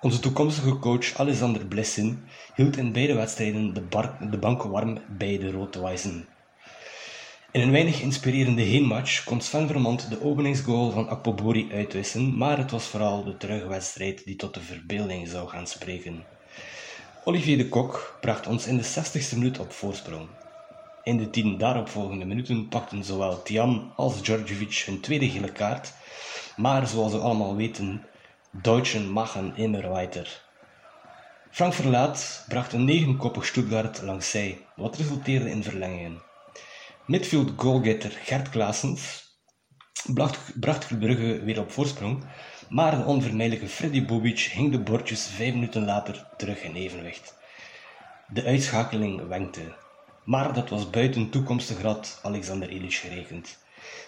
Onze toekomstige coach Alexander Blessin hield in beide wedstrijden de, banken warm bij de Rood-Wijzen. In een weinig inspirerende heenmatch kon Sven Vermont de openingsgoal van Akpobori uitwissen, maar het was vooral de terugwedstrijd die tot de verbeelding zou gaan spreken. Olivier de Kok bracht ons in de 60ste minuut op voorsprong. In de tien daaropvolgende minuten pakten zowel Tian als Djordjevic hun tweede gele kaart, maar zoals we allemaal weten, Deutschen machen immer weiter. Frank Verlaat bracht een negenkoppig Stuttgart langs zij, wat resulteerde in verlengingen. Midfield goalgetter Gert Klaasens bracht, bracht Brugge weer op voorsprong, maar de onvermijdelijke Freddy Bobic hing de bordjes vijf minuten later terug in evenwicht. De uitschakeling wenkte, maar dat was buiten toekomstig rad Alexander Ilic gerekend.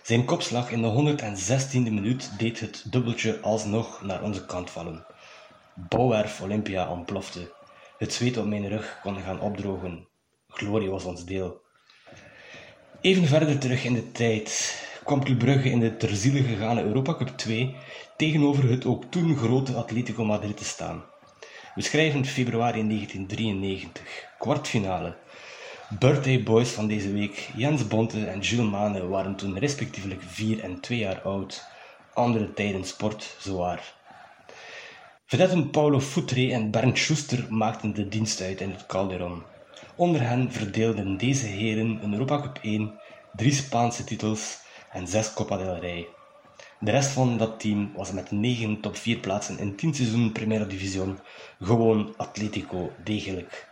Zijn kopslag in de 116e minuut deed het dubbeltje alsnog naar onze kant vallen. Bouwwerf Olympia ontplofte. Het zweet op mijn rug kon gaan opdrogen. Glorie was ons deel. Even verder terug in de tijd kwam Club Brugge in de ter ziele gegaane Europa Cup 2 tegenover het ook toen grote Atletico Madrid te staan. We schrijven februari 1993, kwartfinale. Birthday boys van deze week, Jens Bonte en Jules Mane, waren toen respectievelijk 4 en 2 jaar oud. Andere tijden sport, zowaar. Vedetten Paulo Futre en Bernd Schuster maakten de dienst uit in het Calderon. Onder hen verdeelden deze heren een Europa Cup 1, drie Spaanse titels en zes Copa del Rey. De rest van dat team was met 9 top 4 plaatsen in 10 seizoenen Primera Division gewoon Atletico degelijk.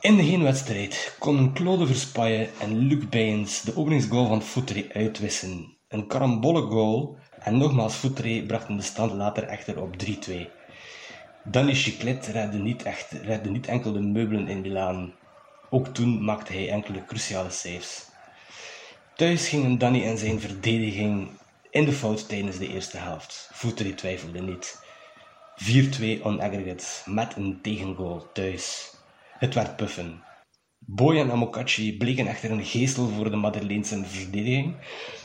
In de heenwedstrijd konden Claude Verspaye en Luc Bijens de openingsgoal van Foutré uitwissen. Een karambolle goal en nogmaals Foutré brachten de stand later echter op 3-2. Danny Chiclet redde niet, echt, redde niet enkel de meubelen in Milaan. Ook toen maakte hij enkele cruciale saves. Thuis gingen Danny en zijn verdediging in de fout tijdens de eerste helft. Voeteri twijfelde niet. 4-2 on aggregate met een tegengoal thuis. Het werd puffen. Boy en Amokachi bleken echter een geestel voor de Madeleense verdediging,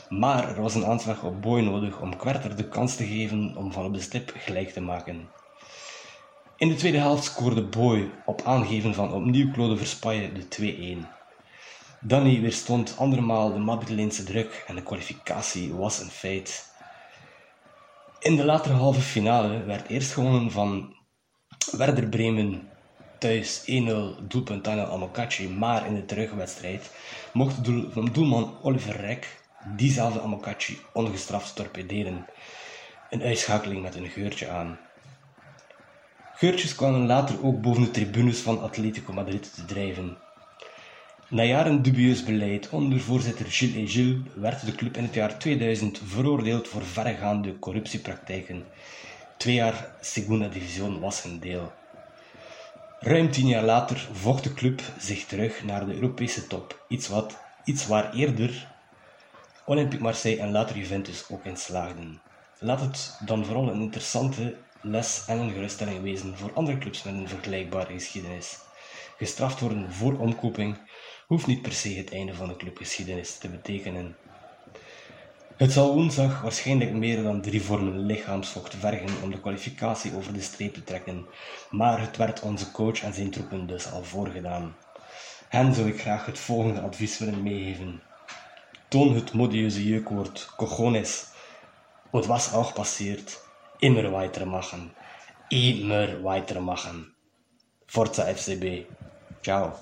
maar er was een aanslag op Boy nodig om Kwerter de kans te geven om van op de stip gelijk te maken. In de tweede helft scoorde Boy op aangeven van opnieuw Claude Verspaille de 2-1. Danny weerstond andermaal de Madrileense druk en de kwalificatie was een feit. In de latere halve finale werd eerst gewonnen van Werder Bremen thuis 1-0 doelpunt Daniel Amokachi, maar in de terugwedstrijd mocht doel, doelman Oliver Rek diezelfde Amokachi ongestraft torpederen. Een uitschakeling met een geurtje aan. Geurtjes kwamen later ook boven de tribunes van Atletico Madrid te drijven. Na jaren dubieus beleid onder voorzitter Gilles et Gilles werd de club in het jaar 2000 veroordeeld voor verregaande corruptiepraktijken. Twee jaar Segunda Division was hun deel. Ruim tien jaar later vocht de club zich terug naar de Europese top, iets, wat, iets waar eerder Olympique Marseille en later Juventus ook in slaagden. Laat het dan vooral een interessante les en een geruststelling wezen voor andere clubs met een vergelijkbare geschiedenis. Gestraft worden voor omkoping hoeft niet per se het einde van de clubgeschiedenis te betekenen. Het zal woensdag waarschijnlijk meer dan drie vormen lichaamsvocht vergen om de kwalificatie over de streep te trekken, maar het werd onze coach en zijn troepen dus al voorgedaan. Hen zou ik graag het volgende advies willen meegeven. Toon het modieuze jeukwoord cojones. Het was auch passiert. Immer weitermachen. Immer weitermachen. Forza FCB. Ciao.